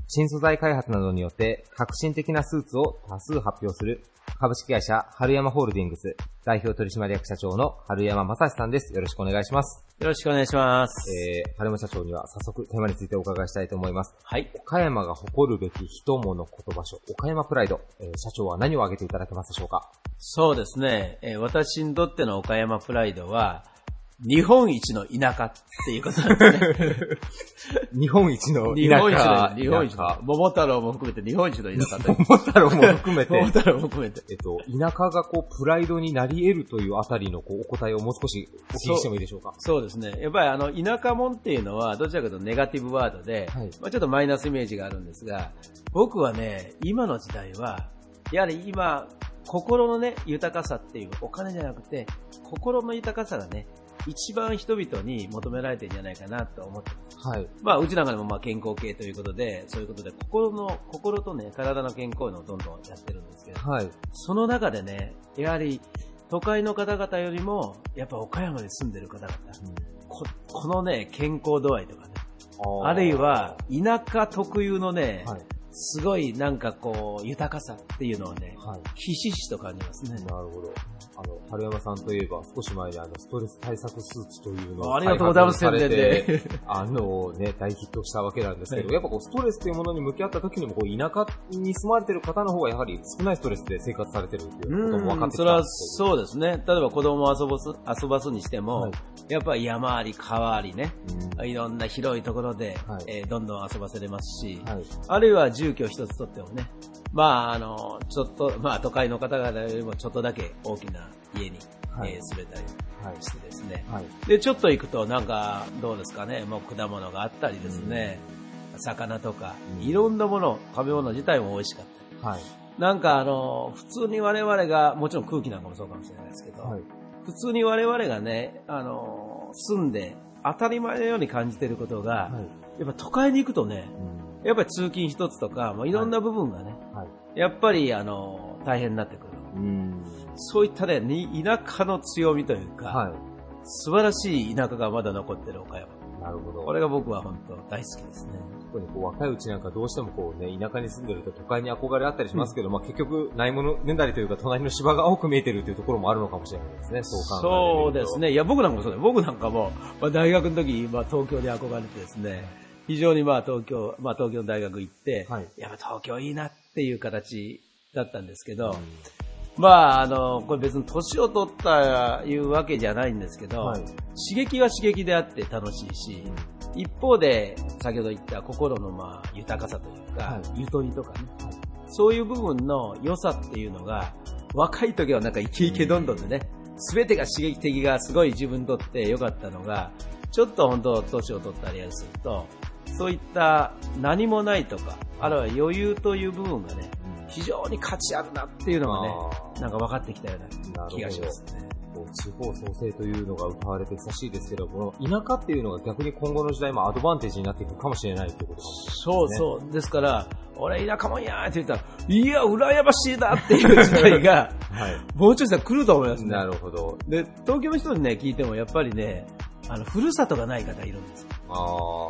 新素材開発などによって革新的なスーツを多数発表する株式会社春山ホールディングス代表取締役社長の春山正史さんです。よろしくお願いします。よろしくお願いします。えー、春山社長には早速テーマについてお伺いしたいと思います。はい。岡山が誇るべき人物言葉書、岡山プライド、えー社長は何を挙げていただけますでしょうか？そうですね。えー私にとっての岡山プライドは、日本一の田舎っていうことなんですね。日本一の日本一田舎の、日本一の田舎、桃太郎も含めて日本一の田舎という。桃太郎も含めて、桃太郎も含めて。えっと、田舎がこう、プライドになり得るというあたりのこう、お答えをもう少しお聞きしてもいいでしょうか？そうですね。やっぱりあの、田舎もんっていうのは、どちらかというとネガティブワードで、はいまあ、ちょっとマイナスイメージがあるんですが、僕はね、今の時代は、やはり今、心のね、豊かさっていう、お金じゃなくて、心の豊かさがね、一番人々に求められてるんじゃないかなと思ってます。はい。まあ、うちなんかでもまあ健康系ということで、そういうことで、心の、心とね、体の健康のをどんどんやってるんですけど、はい。その中でね、やはり都会の方々よりも、やっぱ岡山に住んでる方々、ここのね、健康度合いとかね、あるいは田舎特有のね、はい。すごいなんかこう、豊かさっていうのをね、はい。ひしひしと感じますね。なるほど。あの、春山さんといえば、少し前にあの、ストレス対策スーツというのをありがとうございます開発されて宣伝で あのね、大ヒットしたわけなんですけど、はいやっぱこう、ストレスというものに向き合った時にも、こう、田舎に住まれてる方の方がやはり少ないストレスで生活されてるっていうことも分かってきたそれはそうですね。例えば子供を遊ばす遊ばすにしても、はいやっぱり山あり川ありね、けどいろんな広いところで、はいえーどんどん遊ばせれますし。あるいは住居一つとってもね、まあ、あの、ちょっと、まあ、都会の方々よりもちょっとだけ大きな家に、はいえー住めたりはい。してですね。はい。で、ちょっと行くと、なんか、どうですかね、もう果物があったりですね、魚とか、うんいろんなもの、食べ物自体も美味しかったり。はい。なんかあの、普通に我々が、もちろん空気なんかもそうかもしれないですけど、はい。普通に我々がね、あの、住んで当たり前のように感じていることが、はい。やっぱ都会に行くとね、うんやっぱり通勤一つとか、もういろんな部分がね、はい。やっぱりあの、大変になってくる。うん。そういったね、に田舎の強みというか、は素晴らしい田舎がまだ残ってる岡山。い。なるほど。これが僕は本当大好きですね。特にこう若いうちなんかどうしてもこうね、田舎に住んでると都会に憧れあったりしますけど、まあ結局ないものねだりというか隣の芝が多く見えてるっていうところもあるのかもしれないですね、そう考えそうです。ね。いや、僕なんかもそうだよ。僕なんかも、まあ、大学の時、まあ、東京で憧れてですね、非常にまあ、東京、まあ、東京の大学行って、はい。やっぱ東京いいなっていう形だったんですけど、まあ、あの、これ別に年を取ったいうわけじゃないんですけど、はい。刺激は刺激であって楽しいし、一方で、先ほど言った心のまあ、豊かさというか、はゆとりとかね、そういう部分の良さっていうのが、若い時はなんかイケイケどんどんでね、すべてが刺激的がすごい自分にとって良かったのが、ちょっと本当年を取ったりすると、そういった何もないとか、あるいは余裕という部分がね、非常に価値あるなっていうのがね、あなんか分かってきたような気がしますね。地方創生というのが歌われて久しいですけど、この田舎っていうのが逆に今後の時代もアドバンテージになっていくかもしれないということかもしれないそうそう。ですから、俺田舎もんやーって言ったら、いや、羨ましいなっていう時代が、はい。もうちょいしたら来ると思いますね。なるほど。で、東京の人にね、聞いてもやっぱりね、あの、ふるさとがない方いるんですよ。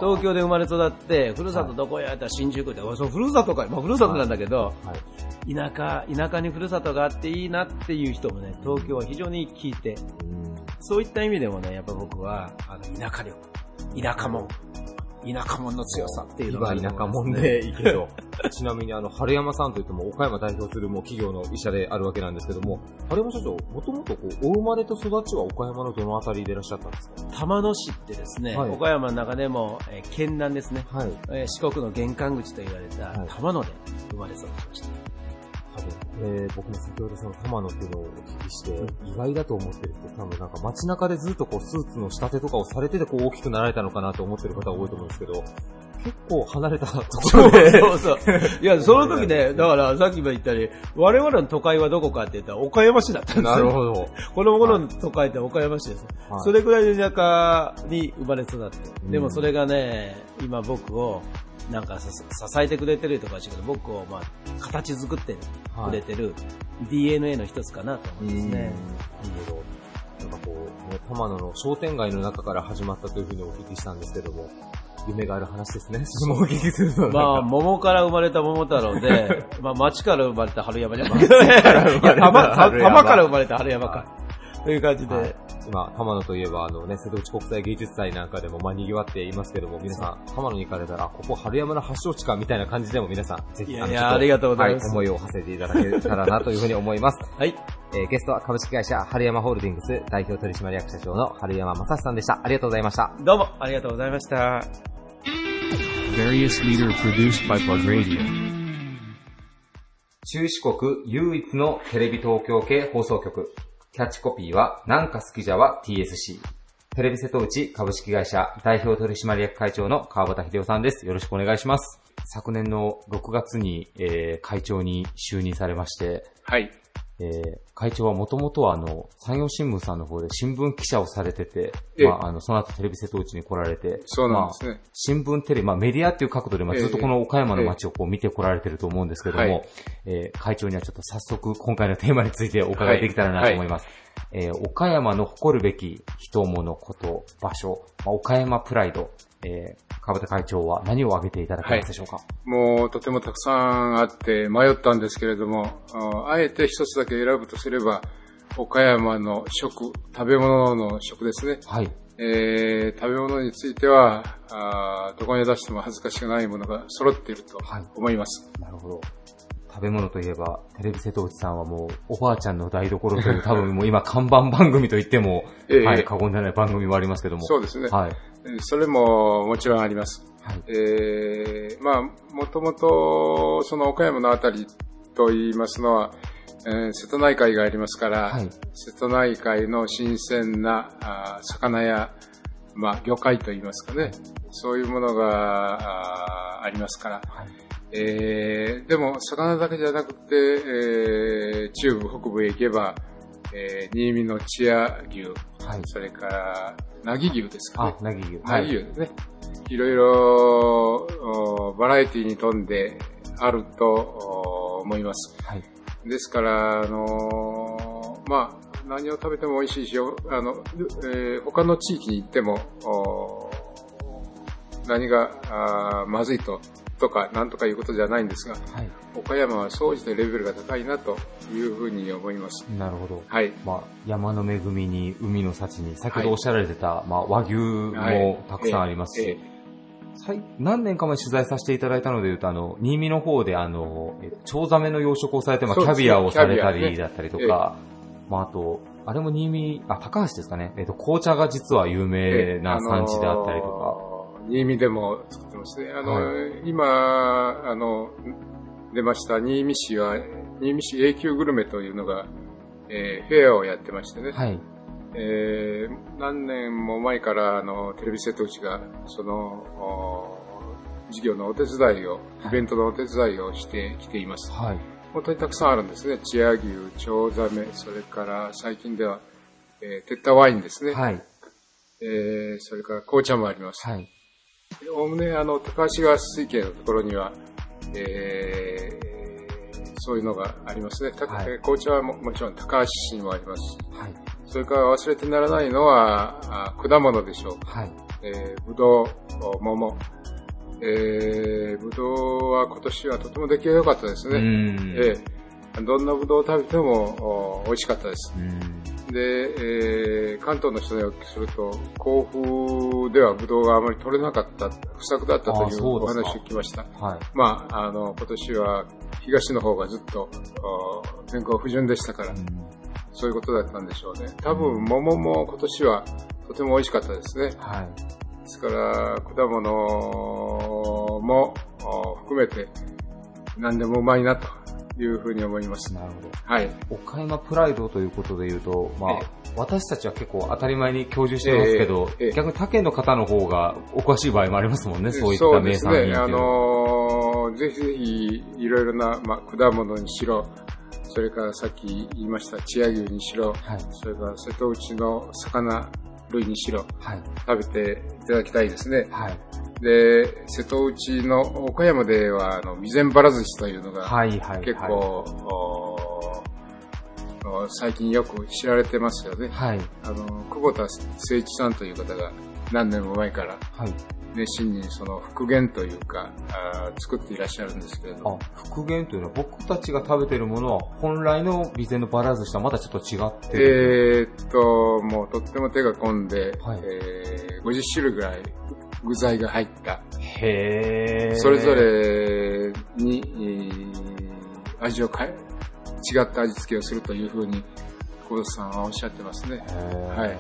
東京で生まれ育って、ふるさとどこやったら新宿で、おいそう、ふるさとかい、まあ、ふるさとなんだけど、はい。田舎、田舎にふるさとがあっていいなっていう人もね、東京は非常に聞いて、うん。そういった意味でもね、やっぱ僕は、あの、田舎力、田舎もん、田舎もんの強さっていうのが。あると今田舎もんでいいけど、ちなみにあの、春山さんといっても岡山代表するもう企業の医者であるわけなんですけども、春山社長、もともとこう、お生まれと育ちは岡山のどのあたりでいらっしゃったんですか？玉野市ってですね、はい。岡山の中でも、えー県南ですね、はい。えー四国の玄関口と言われたはい。玉野で生まれ育ちました。多分、えー、僕も先ほどその玉野っていうのをお聞きして、意外だと思ってる人、多分なんか街中でずっとこうスーツの仕立てとかをされててこう大きくなられたのかなと思ってる方が多いと思うんですけど、結構離れたところで。そうそう。いや、その時ね、だからさっきも言ったように、我々の都会はどこかって言ったら岡山市だったんですよ。なるほど。この頃の都会って岡山市です。はいそれぐらいの田舎に生まれ育って。うんでもそれがね、今僕を、なんかさ支えてくれてるとかしけど、僕をまあ、形作ってくれてる DNA の一つかなと思いますね。なるほど。なんかこう、ね、玉野の商店街の中から始まったというふうにお聞きしたんですけども、夢がある話ですね。そのお聞きすると。まあ、桃から生まれた桃太郎で、まあ、町から生まれた春山じゃなくて、から生まれた玉た春山玉から生まれた春山か。という感じで、はい今、玉野といえば、あのね、瀬戸内国際芸術祭なんかでも、まあ、賑わっていますけども、皆さん、玉野に行かれたら、ここ春山の発祥地か、みたいな感じでも皆さん、ぜひ、いやのちょっといやありがとうございますはい、思いを馳せていただけたらな、というふうに思います。はい。えーゲストは株式会社春山ホールディングス代表取締役社長の春山正史さんでした。ありがとうございました。どうもありがとうございました。Various leader produced by Plug Radio. 中四国唯一のテレビ東京系放送局。キャッチコピーは、なんか好きじゃは TSC。テレビ瀬戸内株式会社代表取締役会長の川端秀夫さんです。よろしくお願いします。昨年の6月に、えー会長に就任されまして、はい。えー会長はもともとはあの、産業新聞さんの方で新聞記者をされてて、ええ。まあ、あの、その後テレビ瀬戸内に来られて、そうなんですね。まあ新聞テレビ、まあメディアっていう角度で、まあ、ええ。ずっとこの岡山の街をこう見てこられてると思うんですけども、はい。えー会長にはちょっと早速今回のテーマについてお伺いできたらなと思います。えー岡山の誇るべき人物こと場所、まあ、岡山プライド、えー川端会長は何を挙げていただけますでしょうか、もうとてもたくさんあって迷ったんですけれども、ああえて一つだけ選ぶとすれば、岡山の食、食べ物の食ですね。はい。えー食べ物についてはあーどこに出しても恥ずかしくないものが揃っていると思います。なるほど。食べ物といえば、テレビ瀬戸内さんはもう、おばあちゃんの台所という、多分もう今看板番組と言っても、ええはい、過言ではない番組もありますけども。そうですね。はい。えーそれももちろんあります。えーまあ、もともと、その岡山のあたりと言いますのは、えー瀬戸内海がありますから、瀬戸内海の新鮮なあー魚や、まあ、魚介と言いますかね、そういうものがあーありますから、えーでも、魚だけじゃなくて、えー中部、北部へ行けば、えー新見の千屋牛、それから、なぎ牛ですかね。あ、なぎ牛。なぎ牛ですね。いろいろ、おバラエティに富んであるとお思います。はい。ですから、あのーまあ、何を食べても美味しいし、よあの、えー他の地域に行っても、お何がまずいと、とか、なんとかいうことじゃないんですが、岡山は総じてレベルが高いなというふうに思います。なるほど。はい。まあ、山の恵みに、海の幸に、先ほはいどおっしゃられてた、まあ、和牛もたくさんありますし、ええ最何年か前取材させていただいたので言うと、あの、新見の方で、あの、えチョウザメの養殖をされて、まあ、キャビアをされたりだったりとか、まあ、あと、あれも新見、あ、高橋ですかね。えっ、と、紅茶が実は有名な産地であったりとか。新見でも作ってますね。あの、は今、あの、出ました新見市は、新見市永久グルメというのが、えーフェアをやってましてね。はい。えー何年も前から、あの、テレビ瀬戸内が、その、お事業のお手伝いを、イベントのお手伝いをしてきています。はい。本当にたくさんあるんですね。千屋牛、チョウザメ、それから最近では、えー、テッタワインですね。はい。えーそれから紅茶もあります。はい。おおむね、あの、高橋川水系のところには、えーそういうのがありますね。たえー紅茶はももちろん高橋市にもありますし、はい。それから忘れてならないのは、あ果物でしょう。はい。えーぶどう、お桃。えーぶどうは今年はとても出来が良かったですね。うんえーどんなぶどうを食べてもお美味しかったです。で、えー関東の人にお聞きすると、甲府ではブドウがあまり取れなかった、不作だったとあいうお話を聞きました。はい。まあ、あの、今年は東の方がずっとお天候不順でしたから、そういうことだったんでしょうね。多分、桃も今年はとても美味しかったですね。はい。ですから、果物もお含めて何でもうまいなというふうに思います。なるほど。はい。岡山プライドということで言うと、まあ、私たちは結構当たり前に享受してますけど、逆に他県の方の方がお詳しい場合もありますもんね、そういった名産品っていうのは。あのーぜひぜひ、いろいろな、まあ、果物にしろ、それからさっき言いました、千屋牛にしろ、それから瀬戸内の魚類にしろ、食べていただきたいですね。で、瀬戸内の岡山では、あの、備前ばら寿司というのが、はいはいはい結構、最近よく知られてますよね。はい。あの、久保田誠一さんという方が、何年も前から、熱心にその復元というか、あー作っていらっしゃるんですけれども。復元というのは僕たちが食べてるものは本来の備前のバラ寿司とはまたちょっと違ってる。えーっと、もうとっても手が込んで、えー50種類ぐらい具材が入った。へーそれぞれに、えー味を変え、違った味付けをするというふうに、小田さんはおっしゃってますね。はい。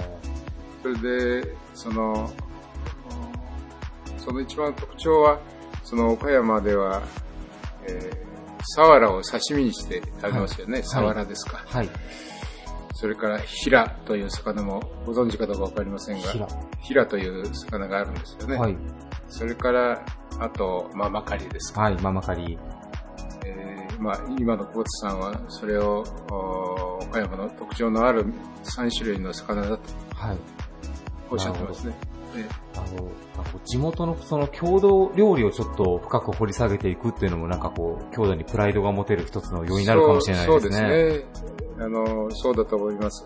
それで、その、その一番特徴は、その岡山では、えー、サワラを刺身にして食べますよね。はいサワラですか。はい。それから、ヒラという魚もご存知かどうかわかりませんが、ヒラという魚があるんですよね。はい。それから、あと、まあ、マカリですか。はい、ママカリ。えーまあ、今のコーツさんは、それを、お岡山の特徴のある3種類の魚だとはい。おっしゃってますね。あの、地元のその郷土料理をちょっと深く掘り下げていくっていうのもなんかこう、郷土にプライドが持てる一つの要因になるかもしれないですね。そうですね。あの、そうだと思います。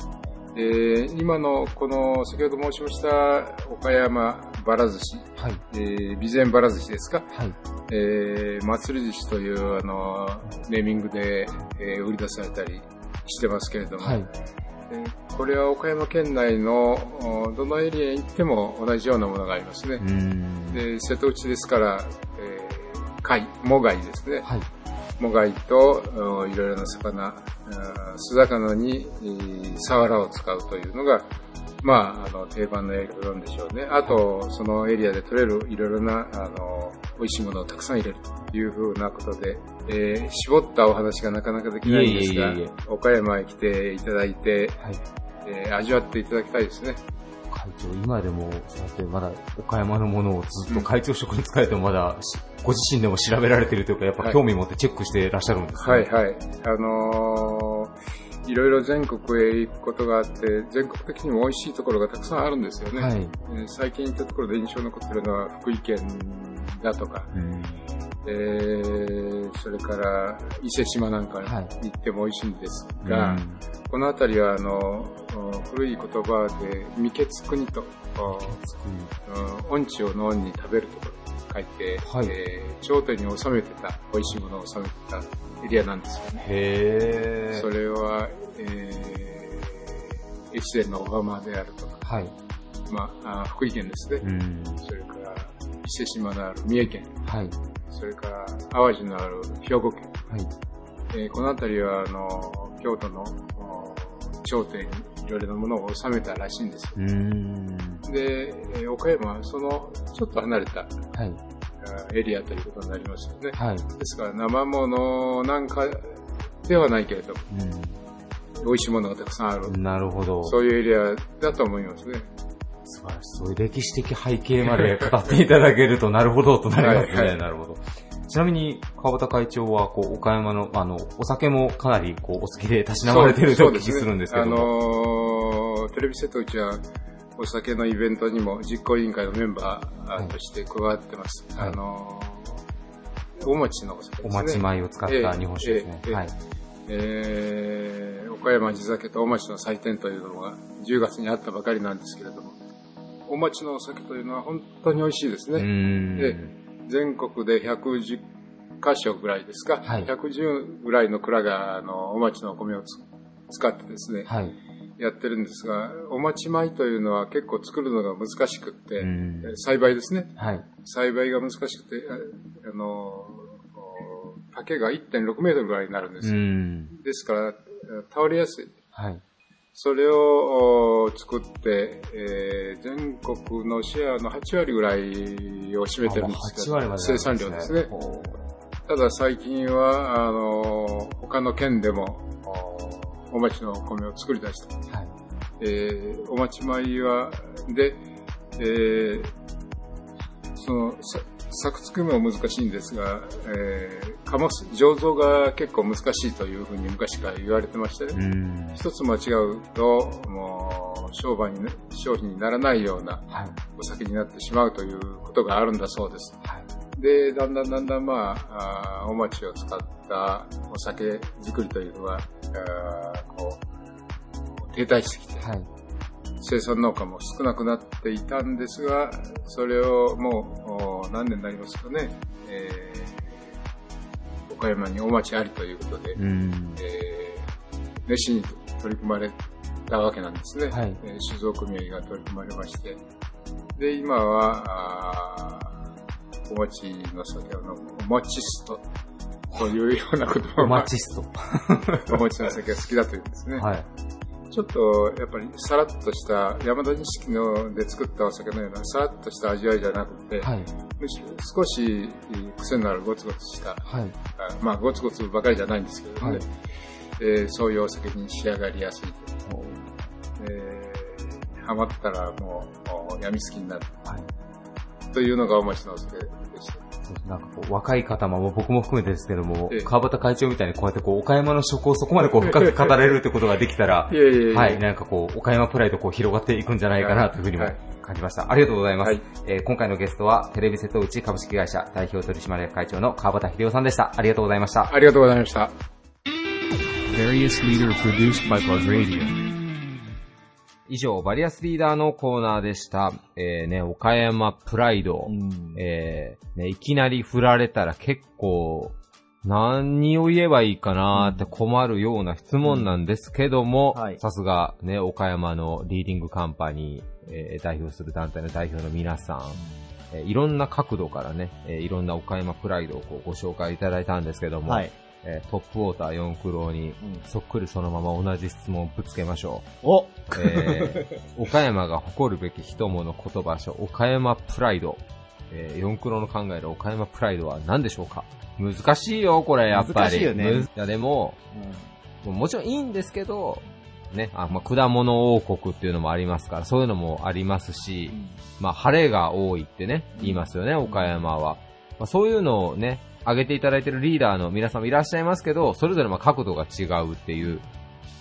えー今のこの先ほど申しました岡山ばら寿司、はい。えー備前ばら寿司ですか、はい。えー祭り寿司というあのネーミングで、えー売り出されたりしてますけれども、はい。えーこれは岡山県内のおどのエリアに行っても同じようなものがありますね。で瀬戸内ですから、えー貝、モガイですね。モガイとおいろいろな魚、あー巣魚にえーサワラを使うというのが、まあ、あの、定番のやり方なんでしょうね。あと、そのエリアで取れるいろいろな、あの、美味しいものをたくさん入れるというふうなことで、えー絞ったお話がなかなかできないんですがいえいえいえ岡山へ来ていただいて、えー味わっていただきたいですね。会長、今でも、そうやってまだ岡山のものをずっと会長職に使えてもまだし、ご自身でも調べられてるというか、やっぱ興味持ってチェックしてらっしゃるんですね。はいはい。あのーいろいろ全国へ行くことがあって、全国的にも美味しいところがたくさんあるんですよね。はい。えー最近行ったところで印象に残ってるのは福井県だとか、えーそれから伊勢島なんかに行っても美味しいんですが、この辺りはあのお古い言葉で未決国と、おうん。音痴を脳に食べると書いて、えー頂点に収めてた美味しいものを収めてたエリアなんですよね。へーそれは、えー、越前の小浜であるとか、はい。まあ、あ福井県ですね。それから、伊勢島のある三重県。はい。それから、淡路のある兵庫県。はい。えーこの辺りは、あの、京都のお頂点にいろいろなものを収めたらしいんですよ。で、えー岡山はそのちょっと離れた、はい。あエリアということになりますよね。はいですから生物なんかではないけれども、美味しいものがたくさんある。なるほど。そういうエリアだと思いますね。素晴らしい。そういう歴史的背景まで語っていただけると、なるほどとなりますね。はいはいなるほど。ちなみに、川端会長は、こう、岡山の、あの、お酒もかなり、こう、お好きで、たしなまれてるとお聞きするんですけど。ね。あのーテレビ瀬戸内は、お酒のイベントにも実行委員会のメンバーとして加わってます。はい。あのーお餅のお酒ですね。お餅米を使った日本酒ですねはい。えー岡山地酒とお餅の祭典というのが10月にあったばかりなんですけれども、お餅のお酒というのは本当に美味しいですね。で全国で110箇所ぐらいですか、110ぐらいの蔵があのお町のお米をつ使ってですね、やってるんですが、お町米というのは結構作るのが難しくって、え栽培ですね。はい。栽培が難しくて、ああの、お丈が1.6メートルぐらいになるんですですから、倒れやすい。はい。それをお作って、えー全国のシェアの8割ぐらいを占めてるんですあ8割まで生産量ですね。ただ最近は、あの、他の県でも、おお町のお米を作り出した。えーお町米は、で、えーその、さ作付けも難しいんですが、えー、かます、醸造が結構難しいというふうに昔から言われてましてね。一つ間違うと、もう、商売にね、商品にならないようなお酒になってしまうということがあるんだそうです。で、だんだんだんだんまあ、あーお町を使ったお酒作りというのは、あーこう、停滞してきて、生産農家も少なくなっていたんですが、それをもう何年になりますかね、えー、岡山にお待ちありということで、えー、熱心に取り組まれたわけなんですね。はい、えー、酒造組合が取り組まれまして。で、今は、あお餅の酒を飲む、お餅ストというような言葉お餅スト。お餅 の酒が好きだというんですね。はい。ちょっと、やっぱりさらっとした山田錦ので作ったお酒のようなさらっとした味わいじゃなくて、はい、むしろ少し癖のあるゴツゴツした、はい、あまあゴツゴツばかりじゃないんですけどね、はい、えー、そういうお酒に仕上がりやすいと。えー、ハマったらもう、やみつきになる。はい、というのがお餅のお酒でした。なんかこう、若い方も、僕も含めてですけども、川端会長みたいにこうやってこう、岡山の食をそこまでこう、深く語れるってことができたら、はい、なんかこう、岡山プライドこう、広がっていくんじゃないかなというふうにも感じました。ありがとうございます。はい、えー、今回のゲストは、テレビ瀬戸内株式会社代表取締役会長の川端秀夫さんでした。ありがとうございました。ありがとうございました。以上、バリアスリーダーのコーナーでした。えー、ね、岡山プライド。うん、えー、ね、いきなり振られたら結構、何を言えばいいかなって困るような質問なんですけども、さすがね、岡山のリーディングカンパニー、えー、代表する団体の代表の皆さん、えー、いろんな角度からね、えー、いろんな岡山プライドをこうご紹介いただいたんですけども、はい、えー、トップウォーター4クローに、そっくりそのまま同じ質問をぶつけましょう。おえー、岡山が誇るべき人物言葉書、岡山プライド。えー、4クロの考える岡山プライドは何でしょうか？難しいよ、これ、やっぱり。難しいよね。いや、でも、うん、もちろんいいんですけど、ね、あ、まあ、果物王国っていうのもありますから、そういうのもありますし、うん、まあ、晴れが多いってね、言いますよね、岡山は。まあ、そういうのをね、挙げていただいているリーダーの皆さんもいらっしゃいますけど、それぞれま角度が違うっていう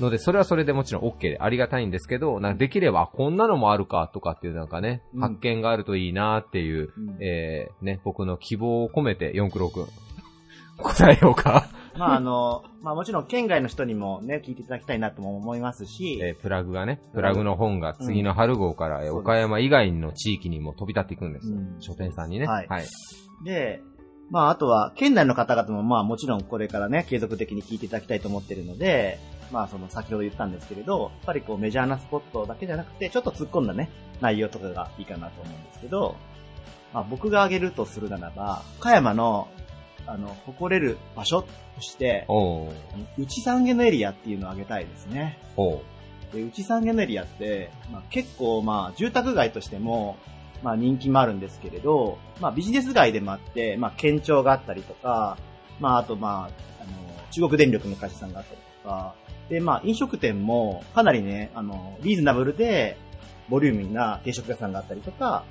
ので、それはそれでもちろん OK でありがたいんですけど、なんかできればこんなのもあるかとかっていうなんかね、発見があるといいなっていう、うん、えー、ね、僕の希望を込めて、四九六 答えようか。まああの、まあもちろん県外の人にもね、聞いていただきたいなとも思いますし。えー、プラグがね、プラグの本が次の春号から、うん、岡山以外の地域にも飛び立っていくんです。うん、書店さんにね。はい。はい、で、まあ、あとは、県内の方々も、まあ、もちろんこれからね、継続的に聞いていただきたいと思ってるので、まあ、その、先ほど言ったんですけれど、やっぱりこう、メジャーなスポットだけじゃなくて、ちょっと突っ込んだね、内容とかがいいかなと思うんですけど、まあ、僕が挙げるとするならば、岡山の、あの、誇れる場所として、内三毛のエリアっていうのを挙げたいですね。で内三毛のエリアって、まあ、結構、まあ、住宅街としても、まあ人気もあるんですけれど、まあビジネス街でもあって、まあ県庁があったりとか、まああとまあ、あの、中国電力の会社さんがあったりとか、でまあ飲食店もかなりね、あの、リーズナブルで、ボリューミーな定食屋さんがあったりとか、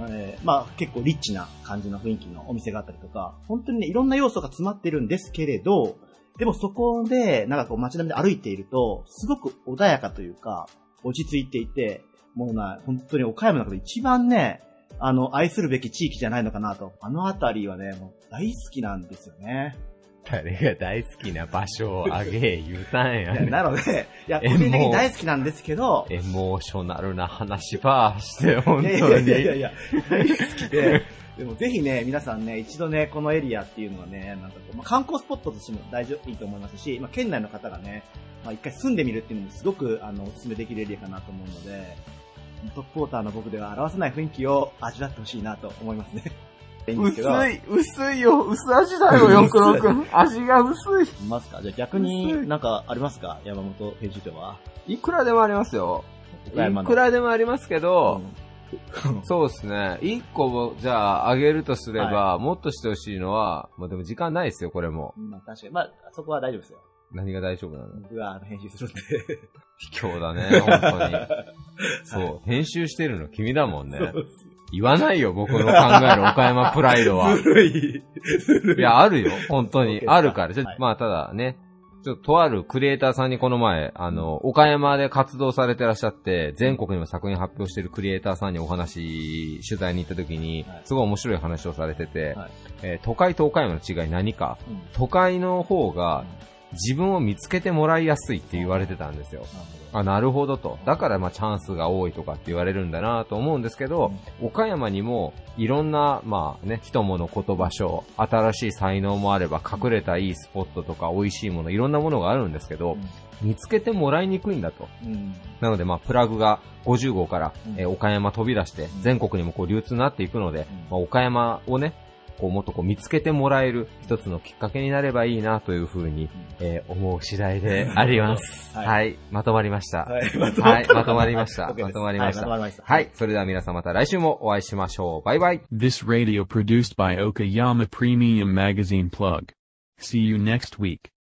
えー、まあ結構リッチな感じの雰囲気のお店があったりとか、本当にね、いろんな要素が詰まってるんですけれど、でもそこで、なんかこう街並みで歩いていると、すごく穏やかというか、落ち着いていて、もうな、本当に岡山の中で一番ね、あの、愛するべき地域じゃないのかなと。あのあたりはね、もう大好きなんですよね。誰が大好きな場所をあげ、言うたんや、ね。なので、いや、個人的に大好きなんですけど。エモーショナルな話ばして、本当に。いやいやいやいや、大好きで、でもぜひね、皆さんね、一度ね、このエリアっていうのはね、なんかこう、まあ、観光スポットとしても大丈夫、いいと思いますし、まあ、県内の方がね、まあ、一回住んでみるっていうのもすごく、あの、お勧めできるエリアかなと思うので、トップウォーターの僕では表せない雰囲気を味わってほしいなと思いますね。薄い、薄いよ、薄味だよ、四九六。味が薄い。いますか？じゃあ逆になんかありますか？山本編集長は。いくらでもありますよ。いくらでもありますけど、うん、そうですね。一個じゃああげるとすれば、はい、もっとしてほしいのは、まあでも時間ないですよ、これも。まあ確かに。まあ、そこは大丈夫ですよ。何が大丈夫なの？僕が編集するんで。卑怯だね、本当に。そう、編集してるの君だもんね。言わないよ、僕の考える岡山プライドは。ずるい。ずるい。いや、あるよ、本当に。あるから。はい、まあ、ただね、ちょっととあるクリエイターさんにこの前、あの、岡山で活動されてらっしゃって、全国にも作品発表してるクリエイターさんにお話、取材に行った時に、すごい面白い話をされてて、はい、えー、都会と岡山の違い何か、うん、都会の方が、自分を見つけてもらいやすいって言われてたんですよ。あ、なるほどと。だからまあチャンスが多いとかって言われるんだなと思うんですけど、岡山にもいろんな、まあね、人物言葉書、新しい才能もあれば隠れたいいスポットとか美味しいもの、いろんなものがあるんですけど、見つけてもらいにくいんだと。なのでまあプラグが50号から、えー岡山飛び出して全国にもこう流通になっていくので、まあ、岡山をね、こうもっとこう見つけてもらえる一つのきっかけになればいいなというふうに、えー思う次第で あります。はいはい、まとまりました。はいはい、まとまりました。まとまりましたはい、それでは皆さんまた来週もお会いしましょう。バイバイ。This radio produced by Okayama Premium Magazine Plug. See you next week.